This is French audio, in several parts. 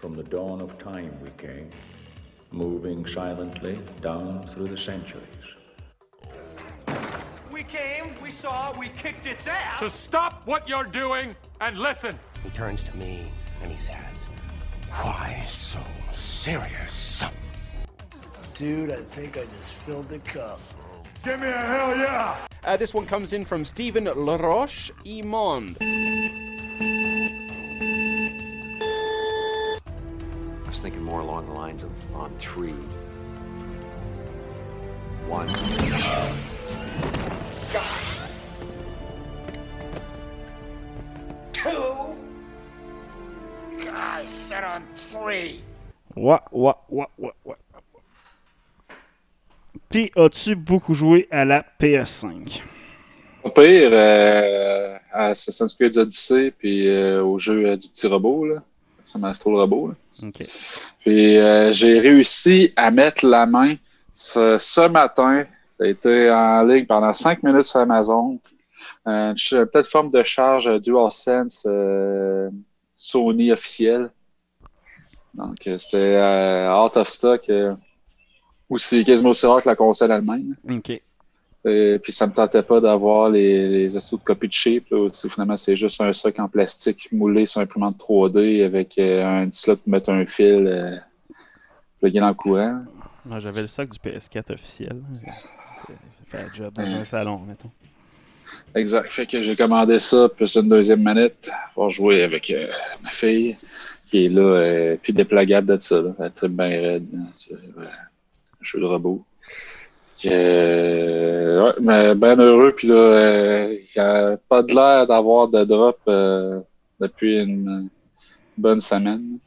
From the dawn of time we came, moving silently down through the centuries. We came, we saw, we kicked its ass. To stop what you're doing and listen. He turns to me and he says, Why so serious? Dude, I think I just filled the cup. Give me a hell yeah. Uh, this one comes in from Stephen Laroche Imond. Lines of on three. One. Two. I said on three. Puis, as-tu beaucoup joué à la PS5? Au pire, euh, à Assassin's Creed Odyssey, puis euh, au jeu euh, du petit robot, là. Ça m'astro le robot, là. Puis euh, j'ai réussi à mettre la main ce, ce matin. Ça a été en ligne pendant cinq minutes sur Amazon. Euh, une plateforme de charge DualSense euh, Sony officielle. Donc euh, c'était out of stock. ou c'est quasiment aussi rare que la console allemande. Ok. Et puis ça me tentait pas d'avoir les, les de copie de shape. Là, finalement, c'est juste un soc en plastique moulé sur imprimante 3D avec euh, un slot pour mettre un fil euh, plugué dans le courant. Moi, J'avais le sac du PS4 officiel. J'ai fait un job dans un salon, mettons. Exact. Fait que j'ai commandé ça, plus une deuxième manette pour jouer avec euh, ma fille qui est là, euh, puis déplagable de ça. Là. Elle tripe bien raide. euh, un jeu de robot. Euh, ouais, mais ben heureux. Puis là, euh, il a pas de l'air d'avoir de drop euh, depuis une bonne semaine.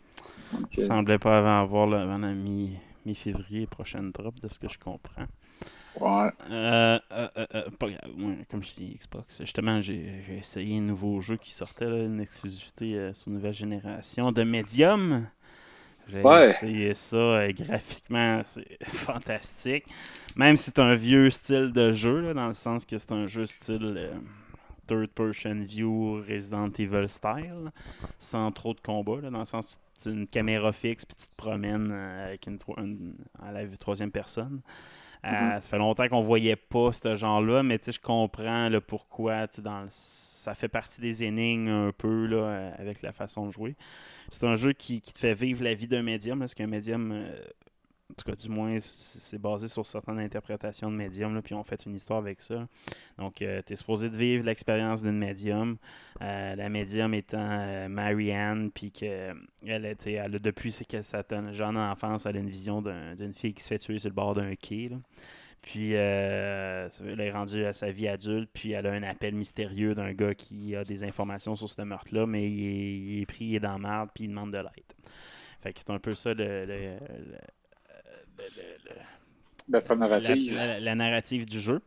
Donc, euh, semblait pas avant avoir le, avant la mi- mi-février prochaine drop, de ce que je comprends. ouais. Euh, euh, euh, euh, pas grave. Moi, comme je dis, Xbox, justement, j'ai j'ai essayé un nouveau jeu qui sortait, là, une exclusivité sur nouvelle génération de Medium. J'ai Ouais. essayé ça euh, graphiquement, c'est fantastique. Même si c'est un vieux style de jeu, là, dans le sens que c'est un jeu style euh, third person view Resident Evil style, sans trop de combats, là, dans le sens que c'est une caméra fixe puis tu te promènes euh, avec une, une- à la troisième personne. Euh, Mhm. Ça fait longtemps qu'on voyait pas ce genre-là, mais tu je comprends le pourquoi. tu Dans le- ça fait partie des énigmes un peu là, euh, avec la façon de jouer. C'est un jeu qui, te fait vivre la vie d'un médium, parce qu'un médium, euh, en tout cas, du moins, c'est basé sur certaines interprétations de médium, puis on fait une histoire avec ça. Donc, tu es supposé de vivre l'expérience d'une médium. Euh, la médium étant euh, Marianne, puis que elle, elle depuis sa jeune enfance, elle a une vision d'un- d'une fille qui se fait tuer sur le bord d'un quai. Puis, euh, elle est rendue à sa vie adulte, puis elle a un appel mystérieux d'un gars qui a des informations sur ce meurtre-là, mais il est, il est pris, il est dans la merde, puis il demande de l'aide. Fait que c'est un peu ça le, la- la narrative du jeu.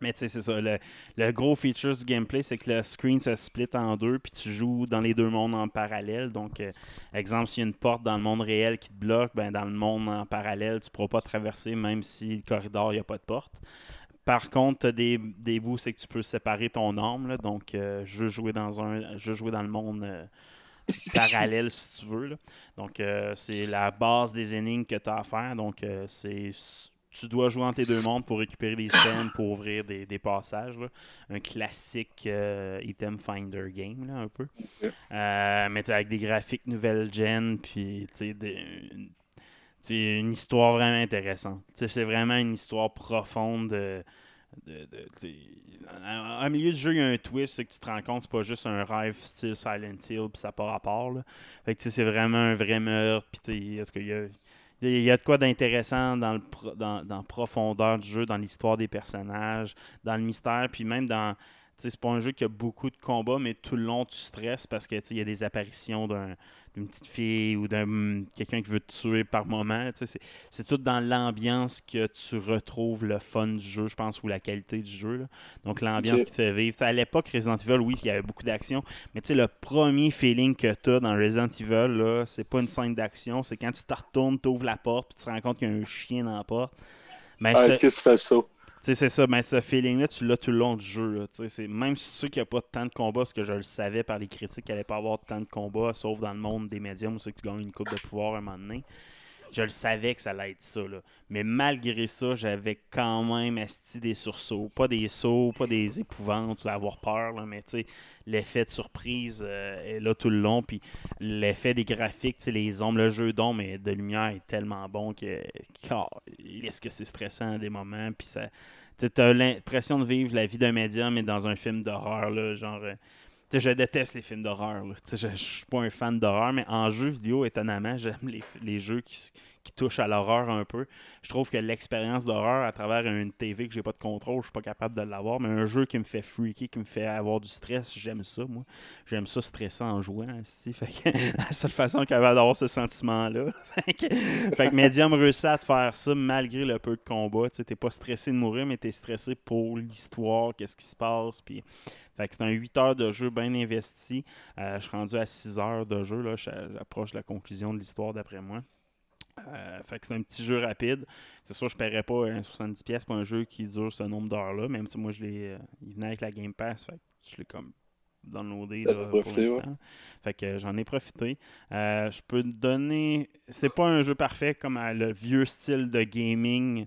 Mais tu sais, c'est ça. Le, gros feature du gameplay, c'est que le screen se split en deux, puis tu joues dans les deux mondes en parallèle. Donc, euh, exemple, s'il y a une porte dans le monde réel qui te bloque, ben, dans le monde en parallèle, tu ne pourras pas traverser, même si le corridor, il n'y a pas de porte. Par contre, tu as des, bouts, c'est que tu peux séparer ton arme. donc, euh, je veux jouer dans un, je dans le monde euh, parallèle, si tu veux. Donc, c'est la base des énigmes que tu as à faire. Donc, c'est tu dois jouer entre les deux mondes pour récupérer des items pour ouvrir des, des passages. là. Un classique euh, item finder game, là, un peu. Euh, mais avec des graphiques nouvelle gen, puis des- une, histoire vraiment intéressante. C'est vraiment une histoire profonde. de- milieu du jeu, il y a un twist, c'est que tu te rends compte, c'est pas juste un rêve style Silent Hill, puis ça part à part. Là. Fait que tu sais, c'est vraiment un vrai meurtre, puis tu sais, en tout cas, il y a, il y a de quoi d'intéressant dans, le dans, profondeur du jeu, dans l'histoire des personnages, dans le mystère, puis même dans. C'est pas un jeu qui a beaucoup de combats, mais tout le long tu stresses parce que il y a des apparitions d'un- d'une petite fille ou d'un quelqu'un qui veut te tuer par moment. C'est c'est tout dans l'ambiance que tu retrouves le fun du jeu, je pense, ou la qualité du jeu. là. Donc l'ambiance qui te fait vivre. À l'époque, Resident Evil, oui, il y avait beaucoup d'action, mais tu sais, le premier feeling que tu as dans Resident Evil, là, c'est pas une scène d'action, c'est quand tu te retournes, tu ouvres la porte, puis tu te rends compte qu'il y a un chien dans la porte. Ben, Ah, c'est- Est-ce que tu fais ça? C'est ça, ben, ce feeling-là, tu l'as tout le long du jeu. C'est, même ceux qui n'ont pas tant de combats, parce que je le savais par les critiques qu'il n'allait pas avoir tant de combats, sauf dans le monde des médiums où c'est que tu gagnes une coupe de pouvoir un moment donné. Je le savais que ça allait être ça. Mais malgré ça, j'avais quand même esti des sursauts. Pas des sauts, pas des épouvantes ou avoir peur, mais tu sais, l'effet de surprise euh, est là tout le long. Puis l'effet des graphiques, les ombres, le jeu d'ombre et de lumière est tellement bon que. car, est-ce que c'est stressant à des moments? Puis ça. Tu as l'impression de vivre la vie d'un médium, mais dans un film d'horreur, genre. euh, je déteste les films d'horreur. Je, je suis pas un fan d'horreur, mais en jeu vidéo, étonnamment, j'aime les, les jeux qui, qui touchent à l'horreur un peu. Je trouve que l'expérience d'horreur à travers une TV que j'ai pas de contrôle, je suis pas capable de l'avoir, mais un jeu qui me fait freaker, qui me fait avoir du stress, j'aime ça, moi. J'aime ça stresser en jouant. que la seule façon capable d'avoir ce sentiment-là. fait, que, que Medium réussit à te faire ça malgré le peu de combat. Tu t'es pas stressé de mourir, mais t'es stressé pour l'histoire, qu'est-ce qui se passe, puis fait que c'est un 8 heures de jeu bien investi. Euh, je suis rendu à 6 heures de jeu. Là. J'a- J'approche la conclusion de l'histoire d'après moi. Euh, fait que c'est un petit jeu rapide. C'est sûr, je ne paierais pas un 70$ pièces pour un jeu qui dure ce nombre d'heures-là. Même si moi, je l'ai, euh, il venait avec la Game Pass. Fait que je l'ai comme downloadé là, pour profité, ouais. l'instant. Fait que euh, j'en ai profité. Euh, je peux te donner. C'est pas un jeu parfait comme euh, le vieux style de gaming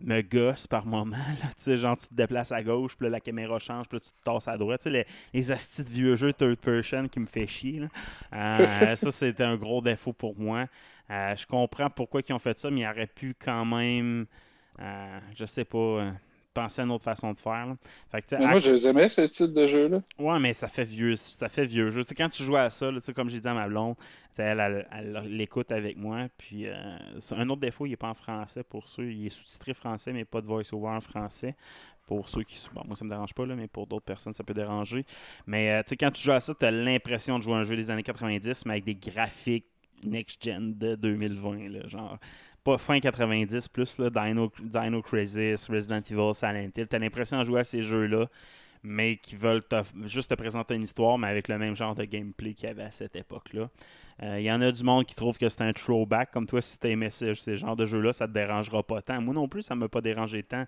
me gosse par moment. Là. Tu sais, genre, tu te déplaces à gauche, puis la caméra change, puis tu te tasses à droite. Tu sais, les, les astis de vieux jeux third person qui me fait chier. là. Euh, ça, c'était un gros défaut pour moi. Euh, je comprends pourquoi ils ont fait ça, mais ils auraient pu quand même, euh, je sais pas, euh, penser à une autre façon de faire. là. Fait que, tu sais, Mais à- moi, je les aimais, ce type de jeu-là. Ouais, mais ça fait vieux, ça fait vieux jeu. Quand tu joues à ça, là, comme j'ai dit à ma blonde, elle, l'écoute avec moi. Puis euh, un autre défaut, il n'est pas en français pour ceux. Il est sous-titré français, mais pas de voice-over en français. Pour ceux qui. Bon, moi, ça me dérange pas, là, mais pour d'autres personnes, ça peut déranger. Mais euh, tu sais, quand tu joues à ça, tu as l'impression de jouer à un jeu des années 90, mais avec des graphiques next-gen de 2020. Là, genre, pas fin 90, plus là, Dino, Dino Crisis, Resident Evil, Silent Hill. Tu as l'impression de jouer à ces jeux-là mais qui veulent te- juste te présenter une histoire, mais avec le même genre de gameplay qu'il y avait à cette époque-là. Euh, Il y en a du monde qui trouve que c'est un throwback, comme toi, si tu aimais ce, genre de jeu-là, ça te dérangera pas tant. Moi non plus, ça m'a pas dérangé tant.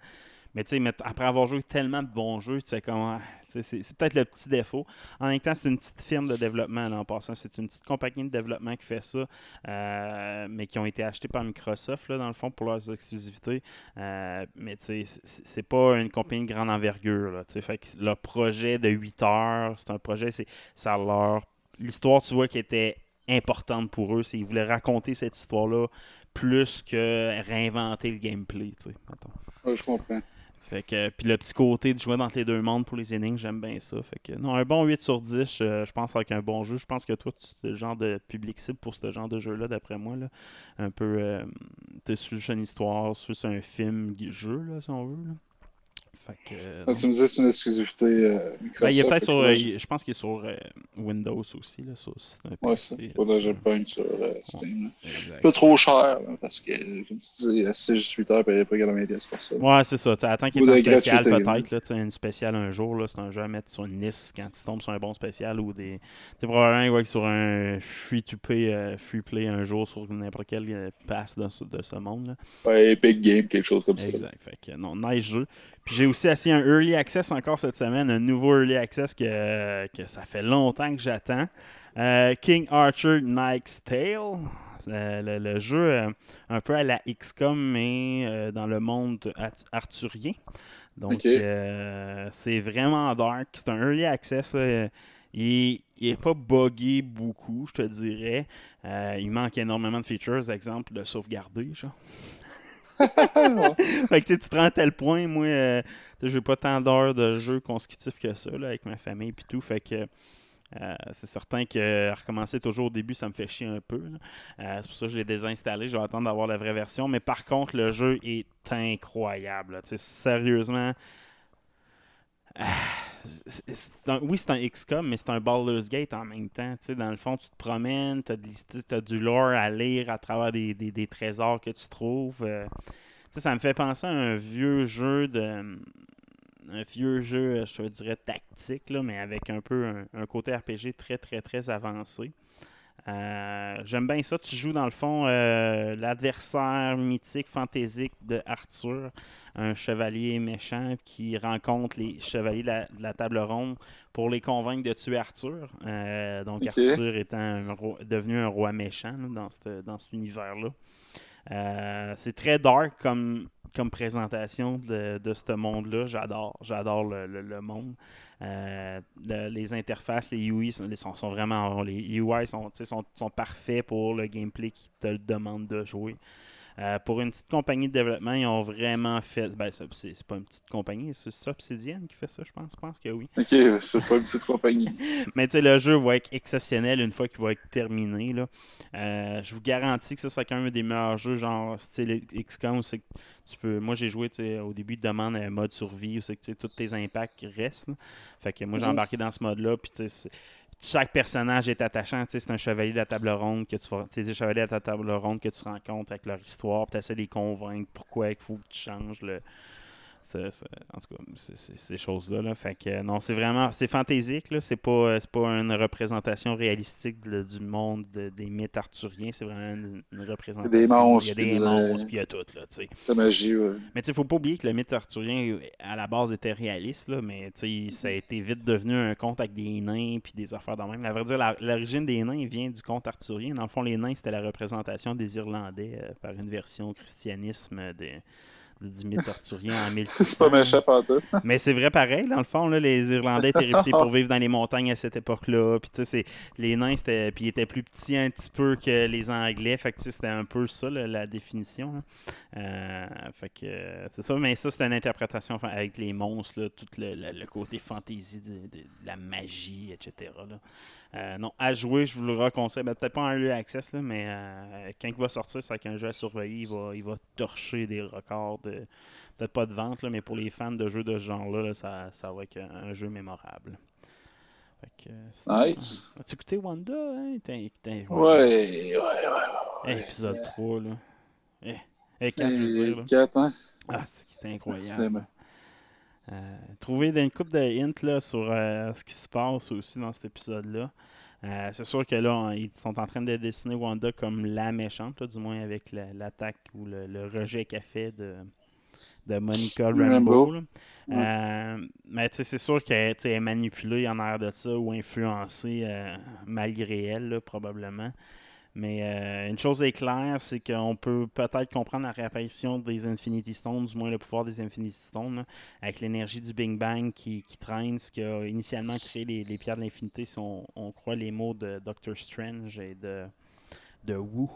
Mais tu sais, après avoir joué tellement de bons jeux, tu fais comment. C'est peut-être le petit défaut. En même temps, c'est une petite firme de développement là, en passant. C'est une petite compagnie de développement qui fait ça, euh, mais qui ont été achetés par Microsoft, là, dans le fond, pour leurs exclusivités. Euh, mais tu c'est- pas une compagnie de grande envergure. Là, fait que le projet de 8 heures, c'est un projet, c'est ça leur. L'histoire, tu vois, qui était importante pour eux, c'est qu'ils voulaient raconter cette histoire-là plus que réinventer le gameplay, je comprends. Fait que, puis le petit côté de jouer dans les deux mondes pour les énigmes, j'aime bien ça. Fait que, non, un bon 8 sur 10, euh, je pense avec un bon jeu. Je pense que toi, tu es le genre de public cible pour ce genre de jeu-là, d'après moi. Là. Un peu, euh, t'es sur une histoire, sur un film, jeu, là, si on veut. Fait que, euh, tu me dis que c'est une exclusivité euh, Microsoft. ben, il est peut-être sur, moi, euh, je- il- je pense qu'il est sur euh, Windows aussi. Là, sur, c'est un Ouais, tu je vois. pogne sur euh, Steam. Exact. Un peu trop cher, là, parce que, comme tu dis, c'est juste 8 heures, payer pas 90$ pour ça. Ouais, c'est ça. Attends qu'il est en de spécial peut-être. Une spéciale un jour. là, C'est un jeu à mettre sur une liste quand tu tombes sur un bon spécial ou des. Tu probablement ouais, sur un free-to-play, euh, free-play un jour sur n'importe quel euh, pass de, ce- de ce monde. Là. Ouais, Epic Game, quelque chose comme ça. Exact. Fait que non, nice jeu. Puis j'ai aussi assis un Early Access encore cette semaine, un nouveau Early Access que, que ça fait longtemps que j'attends. Euh, King Archer Knight's Tale. Le, le- le jeu euh, un peu à la XCOM, mais euh, dans le monde art- arthurien. Donc, euh, c'est vraiment dark. C'est un Early Access. là. Il, il est pas buggy beaucoup, je te dirais. Euh, il manque énormément de features, exemple de sauvegarder, genre. fait que tu te rends à tel point, moi, euh, j'ai pas tant d'heures de jeu consécutif que ça, là, avec ma famille et tout. Fait que euh, c'est certain que recommencer toujours au début, ça me fait chier un peu. Euh, c'est pour ça que je l'ai désinstallé. Je vais attendre d'avoir la vraie version. Mais par contre, le jeu est incroyable. Sérieusement. Oui, c'est un XCOM, mais c'est un Baldur's Gate en même temps. Dans le fond, tu te promènes, tu as, du lore à lire à travers des, des- des trésors que tu trouves. euh. Ça me fait penser à un vieux jeu de. Un vieux jeu, je dirais, tactique, là, mais avec un peu un, un côté RPG très, très, très avancé. Euh, J'aime bien ça. Tu joues dans le fond euh, l'adversaire mythique, fantaisique de Arthur, un chevalier méchant qui rencontre les chevaliers de la, de la table ronde pour les convaincre de tuer Arthur. Euh, donc. Arthur étant un roi- devenu un roi méchant là, dans, cette- dans cet univers-là. Euh, c'est très dark comme, comme présentation de, de ce monde-là. J'adore. J'adore le, le- le monde. Euh, le- les interfaces, les UI sont, sont, sont vraiment. Les UI sont, sont, sont parfaits pour le gameplay qui te le demande de jouer. Euh, pour une petite compagnie de développement, ils ont vraiment fait. Ben, c'est c'est pas une petite compagnie, c'est Obsidian qui fait ça, je pense. Je pense que oui. Ok, c'est pas une petite compagnie. Mais tu sais, le jeu va être exceptionnel une fois qu'il va être terminé. Là. Euh, je vous garantis que ça sera quand même un des meilleurs jeux, genre style XCOM, où c'est que tu peux. Moi, j'ai joué au début de demande un mode survie, où c'est que tous tes impacts restent. là. Fait que moi, j'ai Mhm. embarqué dans ce mode-là, puis tu sais, c'est- chaque personnage est attachant. C'est un chevalier de la table ronde que tu vas. Des chevaliers de la table ronde que tu rencontres avec leur histoire, tu essaies de les convaincre pourquoi il faut que tu changes le. En tout cas, ces choses-là. Là. Fait que non, c'est vraiment. C'est fantaisique. C'est pas, euh, pas une représentation réalistique de- du monde de- des mythes arthuriens. C'est vraiment une, une représentation. Des monstres, Il y a des monstres, puis il y a tout, là, tu sais. Magie, ouais. Mais tu sais, faut pas oublier que le mythe arthurien, à la base, était réaliste, là, mais tu sais, ça a été vite devenu un conte avec des nains puis des affaires de même. À vrai dire, l'origine des nains vient du conte arthurien. Dans le fond, les nains, c'était la représentation des Irlandais euh, par une version christianisme des- mythe arthurien en 1600. C'est pas méchant, pas tout. Mais c'est vrai pareil, dans le fond, là, les Irlandais étaient réputés pour vivre dans les montagnes à cette époque-là. Puis, tu sais, les nains, c'était, puis ils étaient plus petits un petit peu que les Anglais. Fait que, c'était un peu ça, là, la définition. là. Euh, fait que, c'est ça. Mais ça, c'est une interprétation avec les monstres, là, tout le, le- le côté fantasy de, de- de la magie, etc. là. Euh, non, à jouer, je vous le reconseille. Ben, Peut-être pas en early access, là, mais euh, quand il va sortir, c'est avec un jeu à surveiller. Il va, il va torcher des records de. Peut-être pas de vente, là, mais pour les fans de jeux de ce genre-là, là, ça, ça va être un, un jeu mémorable. Fait que, euh, Nice. As-tu écouté Wanda? Hein? Ouais, ouais, ouais. Ouais. épisode 3, là. Eh, eh, je veux dire, là. Euh, quatre, hein? Ah, C'est incroyable. Euh, trouver une coupe de hints là, sur euh, ce qui se passe aussi dans cet épisode-là. Euh, c'est sûr que là, on- ils sont en train de dessiner Wanda comme la méchante, là, du moins avec la- l'attaque ou le, le rejet qu'a fait de, de Monica Rambeau. Euh, mais c'est sûr qu'elle est manipulée en arrière de ça ou influencée malgré elle, là, probablement. Mais euh, une chose est claire, c'est qu'on peut peut-être comprendre la réapparition des Infinity Stones, du moins le pouvoir des Infinity Stones, avec l'énergie du Big Bang qui, traîne, ce qui a initialement créé les, pierres de l'infinité, si on, croit les mots de Doctor Strange et de, de Wu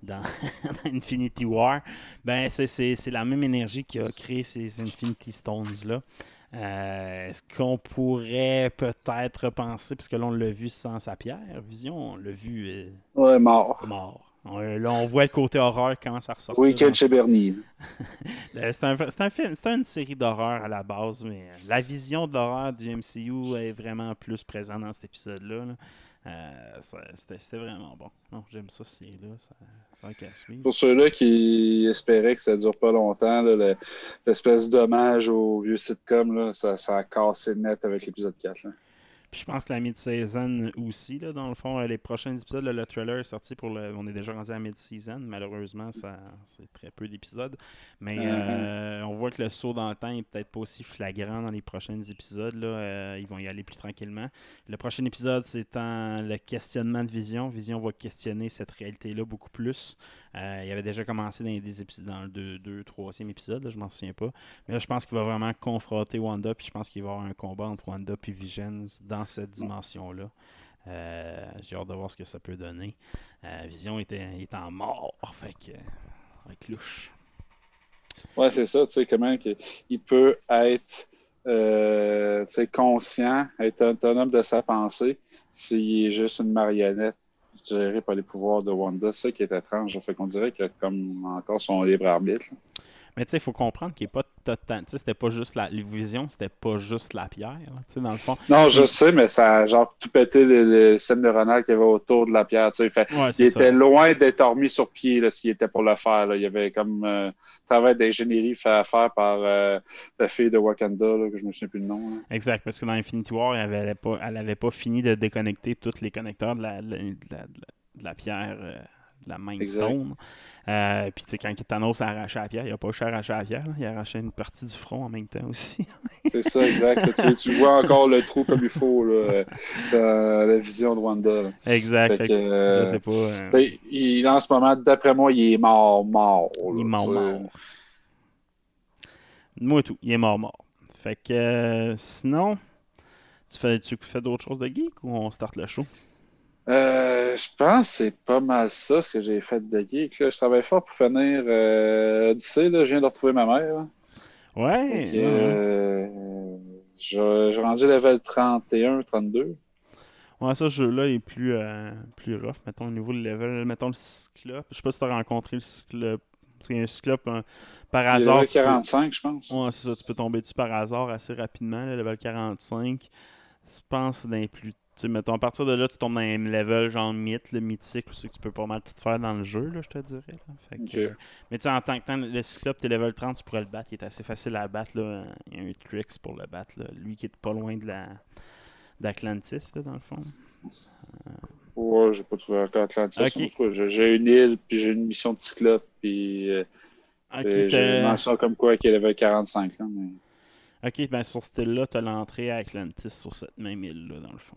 dans, Infinity War. Ben, c'est la même énergie qui a créé ces Infinity Stones-là. Euh, Est-ce qu'on pourrait peut-être repenser, puisque là on l'a vu sans sa pierre, Vision, on l'a vu euh, Ouais, mort. mort. On- là, on voit le côté horreur commence à ressortir. Weekend dans- chez Bernie. Euh, C'est un, film, c'est une série d'horreur à la base, mais la vision de l'horreur du MCU est vraiment plus présente dans cet épisode-là. là. Euh, C'était vraiment bon. J'aime ça, c'est là, ça, ça qu'à suivre. Pour ceux-là qui espéraient que ça dure pas longtemps, là, le- l'espèce d'hommage au vieux sitcom, là, ça, a cassé net avec l'épisode 4. là. Puis je pense que la mid-season aussi, là, dans le fond, euh, les prochains épisodes, là, le trailer est sorti pour le. On est déjà rendu à mid-season. Malheureusement, ça c'est très peu d'épisodes. Mais euh, on voit que le saut dans le temps est peut-être pas aussi flagrant dans les prochains épisodes. Là. Euh, ils vont y aller plus tranquillement. Le prochain épisode, c'est en le questionnement de Vision. Vision va questionner cette réalité-là beaucoup plus. Euh, il avait déjà commencé dans, des épisodes, dans le 2, 2 3e épisode, là, je m'en souviens pas. Mais là, je pense qu'il va vraiment confronter Wanda, puis je pense qu'il va y avoir un combat entre Wanda et Visions dans cette dimension-là. Euh, J'ai hâte de voir ce que ça peut donner. Euh, Vision était, est en mort, fait que. Avec louche. Ouais, c'est ça, tu sais, comment il peut être euh, conscient, être autonome de sa pensée s'il est juste une marionnette gérée par les pouvoirs de Wanda. C'est ça qui est étrange. Fait qu'on dirait qu'il a comme encore son libre arbitre. Mais tu sais, il faut comprendre qu'il n'est pas total. Tu sais, c'était pas juste la les visions, c'était pas juste la pierre. Tu sais, dans le fond. Non, je sais, mais ça a genre tout pété le, le système neuronal qu'il y avait autour de la pierre. tu sais. Fait, Ouais, il ça. était loin d'être remis sur pied là, s'il était pour le faire. là. Il y avait comme euh, un travail d'ingénierie fait à faire par euh, la fille de Wakanda, là, que je me souviens plus le nom. là. Exact, parce que dans Infinity War, elle avait pas, elle avait pas fini de déconnecter tous les connecteurs de la, de la- de la- de pierre, euh, la Exact. Stone. Euh, puis, tu sais, quand Thanos a arraché la pierre, il a pas juste arraché la pierre, là, il a arraché une partie du front en même temps aussi. C'est ça, exact. tu, tu vois encore le trou comme il faut là, dans la vision de Wanda. là. exact. Fait Fait que, euh, je sais pas. euh, Fait, il, en ce moment, d'après moi, il est mort, mort. il est mort, mort. Moi tout, il est mort, mort. Fait que, sinon, tu fais, tu fais d'autres choses de geek ou on starte le show? Euh, je pense que c'est pas mal ça ce que j'ai fait de geek. Là. Je travaille fort pour finir euh, Odyssey. Là. Je viens de retrouver ma mère. là. Ouais. Euh, j'ai j'ai rendu level 31, 32. Ouais, ça, ce jeu-là est plus, euh, plus rough, mettons, au niveau du level. Mettons le Cyclope. Je sais pas si t'as rencontré le Cyclope. A un Cyclope, hein, par Il hasard. level tu peux- 45, je pense. Ouais, c'est ça, tu peux tomber dessus par hasard assez rapidement, le level 45. Je pense que c'est dans les plus. Tu sais, mettons, à partir de là, tu tombes dans un level genre mythe, le mythique, où c'est que tu peux pas mal tout faire dans le jeu, là, je te dirais. là. Fait que, Ok. euh, mais tu sais, en tant que temps, le Cyclope, t'es level 30, tu pourrais le battre. Il est assez facile à battre. Là. Il y a un tricks pour le battre. Là. Lui qui est pas loin de la d'Atlantis, là, dans le fond. Ouais, j'ai pas trouvé encore Atlantis. J'ai une île, puis j'ai une mission de cyclope, puis euh, euh, j'ai une mention comme quoi qu'il est level 45. Là, mais... ok, ben sur ce île-là, t'as l'entrée à Atlantis sur cette même île-là, dans le fond.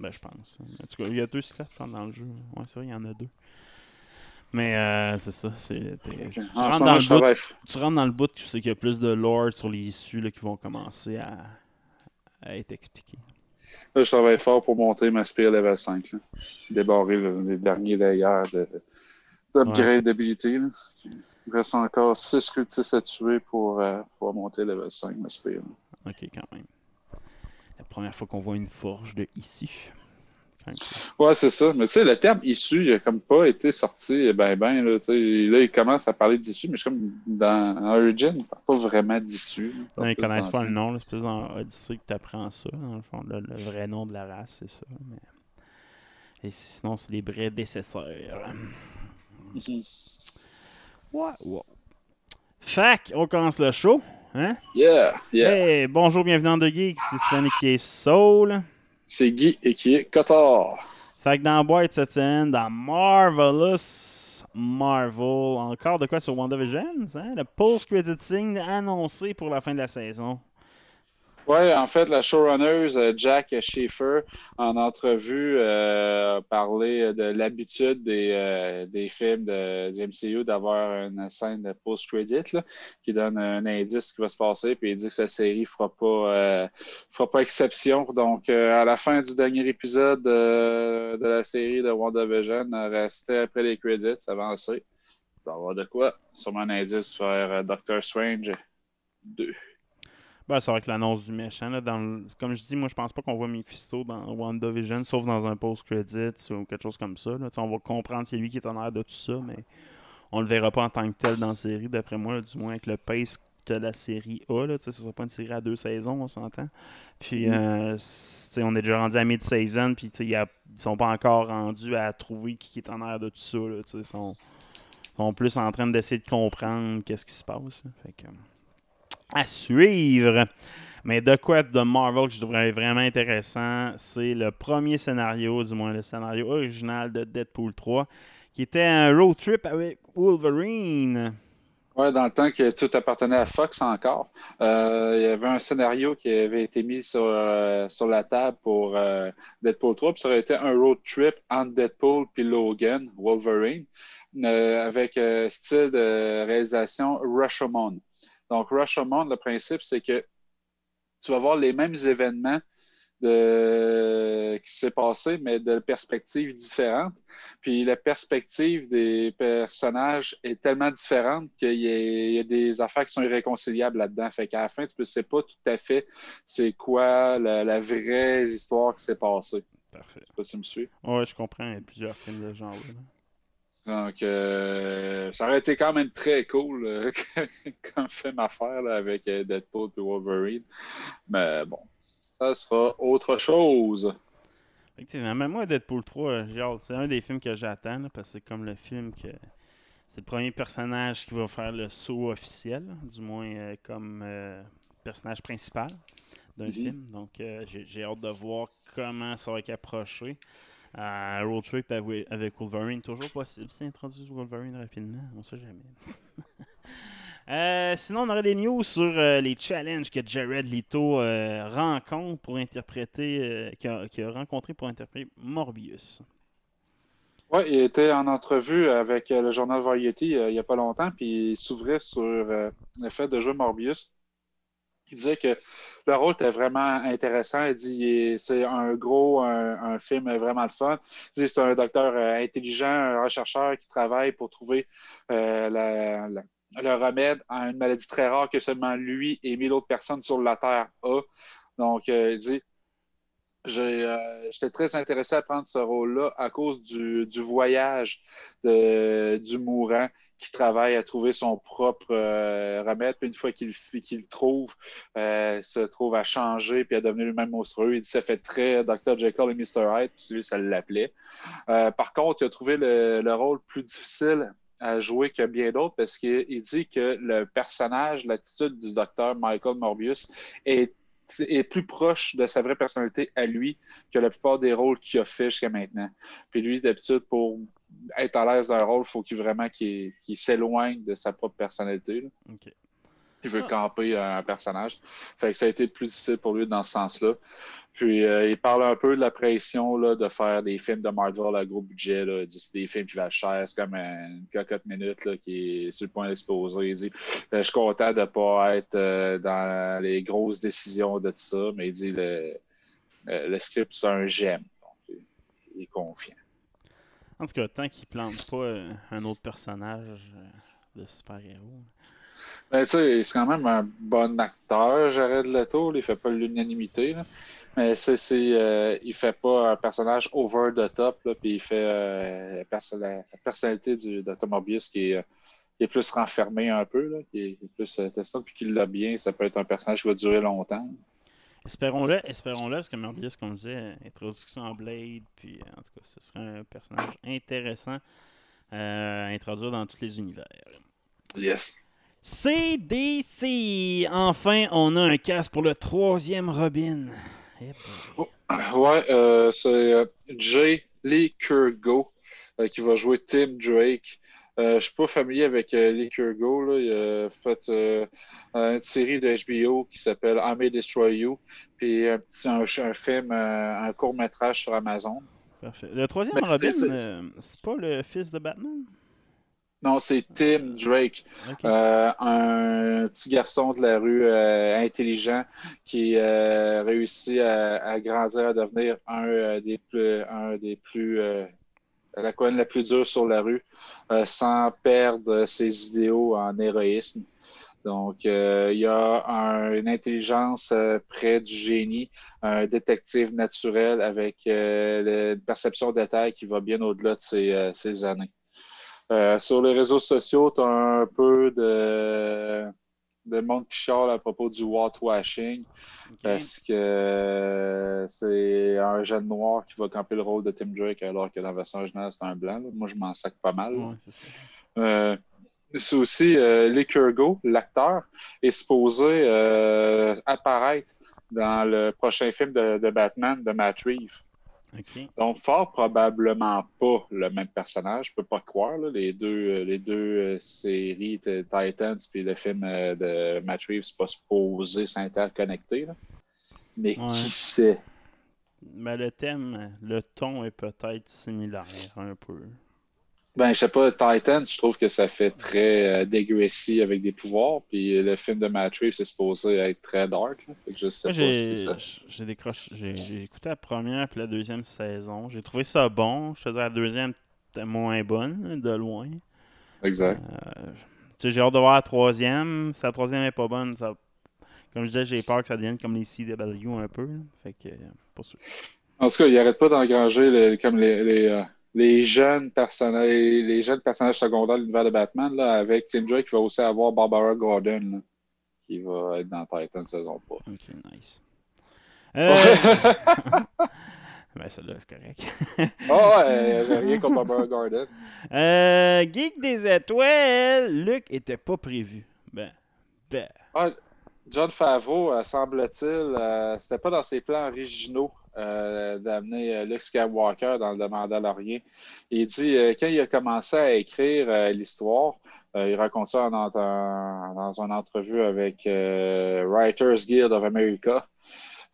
Ben, je pense. En tout cas, il y a deux Cyclopes pense, dans le jeu. Ouais, c'est vrai, il y en a deux. Mais euh, c'est ça. c'est- tu, ce rentres dans le bout, tu rentres dans le bout, tu sais qu'il y a plus de lore sur les issues là, qui vont commencer à, à être expliquées. Là, je travaille fort pour monter ma spire level 5. Là. Débarrer les derniers layers de- d'upgradabilité. là. Il reste encore 6 cultistes à tuer pour euh, pouvoir monter level 5 ma spire. Ok, quand même. La première fois qu'on voit une forge de issue. Ouais, c'est ça. Mais tu sais, le terme issu, il a comme pas été sorti ben ben. Là, tu sais. là il commence à parler d'issue, mais je suis comme dans Origin, il parle pas vraiment d'issue. Non, ils connaissent pas le nom. C'est plus dans Odyssey que tu apprends ça. Dans le fond, le, le vrai nom de la race, c'est ça. Mais... Et sinon, c'est les prédécesseurs. Mhm. Ouais, ouais. Fac, on commence le show. Hein? Yeah, yeah. Hey, bonjour, bienvenue dans The Geek. C'est Stéphane qui est Soul. C'est Guy et qui est Cotard. Fait que dans la boîte cette semaine, dans Marvelous Marvel, encore de quoi sur WandaVision, hein? Le post-credit scene annoncé pour la fin de la saison. Ouais, en fait, la showrunner euh, Jack Schaefer, en entrevue, euh, a parlé de l'habitude des, euh, des films de, du MCU d'avoir une scène de post-credit qui donne un indice qui va se passer, puis il dit que sa série fera pas euh, fera pas exception. Donc, euh, à la fin du dernier épisode euh, de la série de WandaVision, euh, restait après les credits, avancé. Il va avoir de quoi? Sûrement un indice vers euh, Doctor Strange 2. Ben, c'est vrai que l'annonce du méchant, là, dans le- comme je dis, moi je pense pas qu'on voit Mephisto dans WandaVision, sauf dans un post-credit ou quelque chose comme ça. là. On va comprendre c'est lui qui est en arrière de tout ça, mais on le verra pas en tant que tel dans la série, d'après moi, là, du moins avec le pace que la série a. Là, ce sera pas une série à deux saisons, on s'entend. Puis euh, tu sais, on est déjà rendu à mid-season, puis ils sont pas encore rendus à trouver qui est en arrière de tout ça. Ils sont, sont plus en train d'essayer de comprendre qu'est-ce qui se passe. Fait que, à suivre. Mais de quoi de Marvel que je trouverais vraiment intéressant, c'est le premier scénario, du moins le scénario original de Deadpool 3, qui était un road trip avec Wolverine. Ouais, dans le temps que tout appartenait à Fox encore, euh, il y avait un scénario qui avait été mis sur, euh, sur la table pour euh, Deadpool 3, puis ça aurait été un road trip entre Deadpool puis Logan, Wolverine, avec style de réalisation Rashomon. Donc, Rashomon, le principe, c'est que tu vas voir les mêmes événements de... qui s'est passé, mais de perspectives différentes. Puis la perspective des personnages est tellement différente qu'il y, y a des affaires qui sont irréconciliables là-dedans. Fait qu'à la fin, tu ne sais pas tout à fait c'est quoi la, la vraie histoire qui s'est passée. Parfait. Je sais pas si tu me suis. Ouais, je comprends, il y a plusieurs films de ce genre. là. Donc, euh, ça aurait été quand même très cool euh, comme film à faire là, avec euh, Deadpool et Wolverine. Mais bon, ça sera autre chose. Effectivement, même moi, Deadpool 3, j'ai hâte. c'est un des films que j'attends, parce que c'est comme le film que. C'est le premier personnage qui va faire le saut officiel, là, du moins euh, comme euh, personnage principal d'un Mhm. film. Donc, euh, j'ai j'ai hâte de voir comment ça va être approché. Un road trip avec Wolverine, toujours possible. C'est introduire Wolverine rapidement, on sait jamais. Euh, sinon, on aurait des news sur euh, les challenges que Jared Leto euh, rencontre pour interpréter, euh, qu'il a, rencontré pour interpréter Morbius. Oui, il était en entrevue avec euh, le journal Variety euh, il n'y a pas longtemps, puis il s'ouvrait sur euh, le fait de jouer Morbius. Il disait que le rôle était vraiment intéressant. Il dit c'est un gros, un, film vraiment fun. Il dit c'est un docteur euh, intelligent, un rechercheur qui travaille pour trouver euh, le remède à une maladie très rare que seulement lui et mille autres personnes sur la Terre ont. Donc, euh, il dit j'étais très intéressé à prendre ce rôle-là à cause du, voyage du mourant qui travaille à trouver son propre euh, remède. Puis une fois qu'il, le trouve, euh, se trouve à changer puis à devenir lui-même monstrueux. Il ça fait très Dr. Jekyll et Mr. Hyde, puis lui, ça l'appelait. Euh, par contre, il a trouvé le, le rôle plus difficile à jouer que bien d'autres parce qu'il dit que le personnage, l'attitude du docteur Michael Morbius est est plus proche de sa vraie personnalité à lui que la plupart des rôles qu'il a fait jusqu'à maintenant. Puis lui, d'habitude, pour être à l'aise d'un rôle, il faut qu'il vraiment qu'il s'éloigne de sa propre personnalité. là. Il veut Ah. camper un personnage. Fait que ça a été plus difficile pour lui dans ce sens-là. Puis euh, il parle un peu de la pression là, de faire des films de Marvel à gros budget. Là. Il dit c'est des films qui valent cher, c'est comme une cocotte minute là, qui est sur le point d'exploser. Il dit euh, Je suis content de ne pas être euh, dans les grosses décisions de tout ça, mais il dit le, le script, c'est un j'aime. Donc, il est confiant. En tout cas, tant qu'il plante pas un autre personnage de super-héros. Mais tu sais, c'est quand même un bon acteur, Jared Leto. Il fait pas l'unanimité. là. Mais c'est, c'est, euh, il fait pas un personnage over the top. Là, puis il fait euh, la, perso- la personnalité du, de qui est, euh, qui est plus renfermé un peu, là, qui, est, qui est plus euh, puis qu'il l'a bien. Ça peut être un personnage qui va durer longtemps. Espérons-le, espérons-le, parce que Morbius, comme je disais, introduction en Blade, puis euh, en tout cas, ce serait un personnage intéressant euh, à introduire dans tous les univers. Yes. CDC! Enfin, on a un casque pour le troisième Robin. Eh boy. Ouais, euh, c'est euh, Jay Lee Kurgo euh, qui va jouer Tim Drake. Euh, je suis pas familier avec Lee Kurgo. Là. Il a fait une série de HBO qui s'appelle I May Destroy You, puis un, petit, un, un film, un court métrage sur Amazon. Parfait. Le troisième Mais Robin, c'est pas le fils de Batman? Non, c'est Tim Drake, euh, un petit garçon de la rue euh, intelligent qui euh, réussit à, à grandir, à devenir un des plus, un des plus la colonne la plus dure sur la rue, sans perdre ses idéaux en héroïsme. Donc, il y a un- une intelligence près du génie, un détective naturel avec une perception de détail qui va bien au-delà de ses, ses années. Euh, sur les réseaux sociaux, tu as un peu de, de monde qui chiale à propos du whitewashing Ok. parce que euh, c'est un jeune noir qui va camper le rôle de Tim Drake alors que la version originale, c'est un blanc. là. Moi, je m'en sac pas mal. Ouais, c'est. Euh, c'est aussi euh, Lee Kurgo, l'acteur, est supposé apparaître dans le prochain film de, de Batman de Matt Reeves. Donc, fort probablement pas le même personnage. Je peux pas croire. là. Les deux, euh, les deux euh, séries de Titans puis le film euh, de Matt Reeves, c'est pas supposé s'interconnecter. là. Mais Ouais. qui sait? Mais le thème, le ton est peut-être similaire un peu. Ben, je sais pas, Titans, je trouve que ça fait très euh, avec des pouvoirs. Puis le film de Matt Reeves, c'est supposé être très dark. là. Fait que je sais Moi, pas si j'ai ça... j'ai décroché- j'ai j'ai écouté la première puis la deuxième saison. J'ai trouvé ça bon. Je te dirais la deuxième était moins bonne, de loin. Exact. Euh, j'ai hâte de voir la troisième. Si la troisième est pas bonne, ça... comme je disais, j'ai peur que ça devienne comme les CW un peu. Fait que, euh, pas sûr. En tout cas, il arrête pas d'engranger le- comme les, les, euh, les jeunes personnages, les jeunes personnages secondaires de l'univers de Batman, là, avec Tim Drake, qui va aussi avoir Barbara Gordon, là, qui va être dans Titan saison 3. Ok, nice. Euh... ben, celle-là, c'est correct. Ah ouais, j'ai rien contre Barbara Gordon. Euh, Geek des étoiles, Luc était pas prévu. Ben, ben. Ah, John Favreau, euh, semble-t-il, euh, c'était pas dans ses plans originaux euh, d'amener Luke Skywalker dans le Mandalorian. Il dit, quand il a commencé à écrire l'histoire, il raconte ça dans une entrevue avec Writers Guild of America.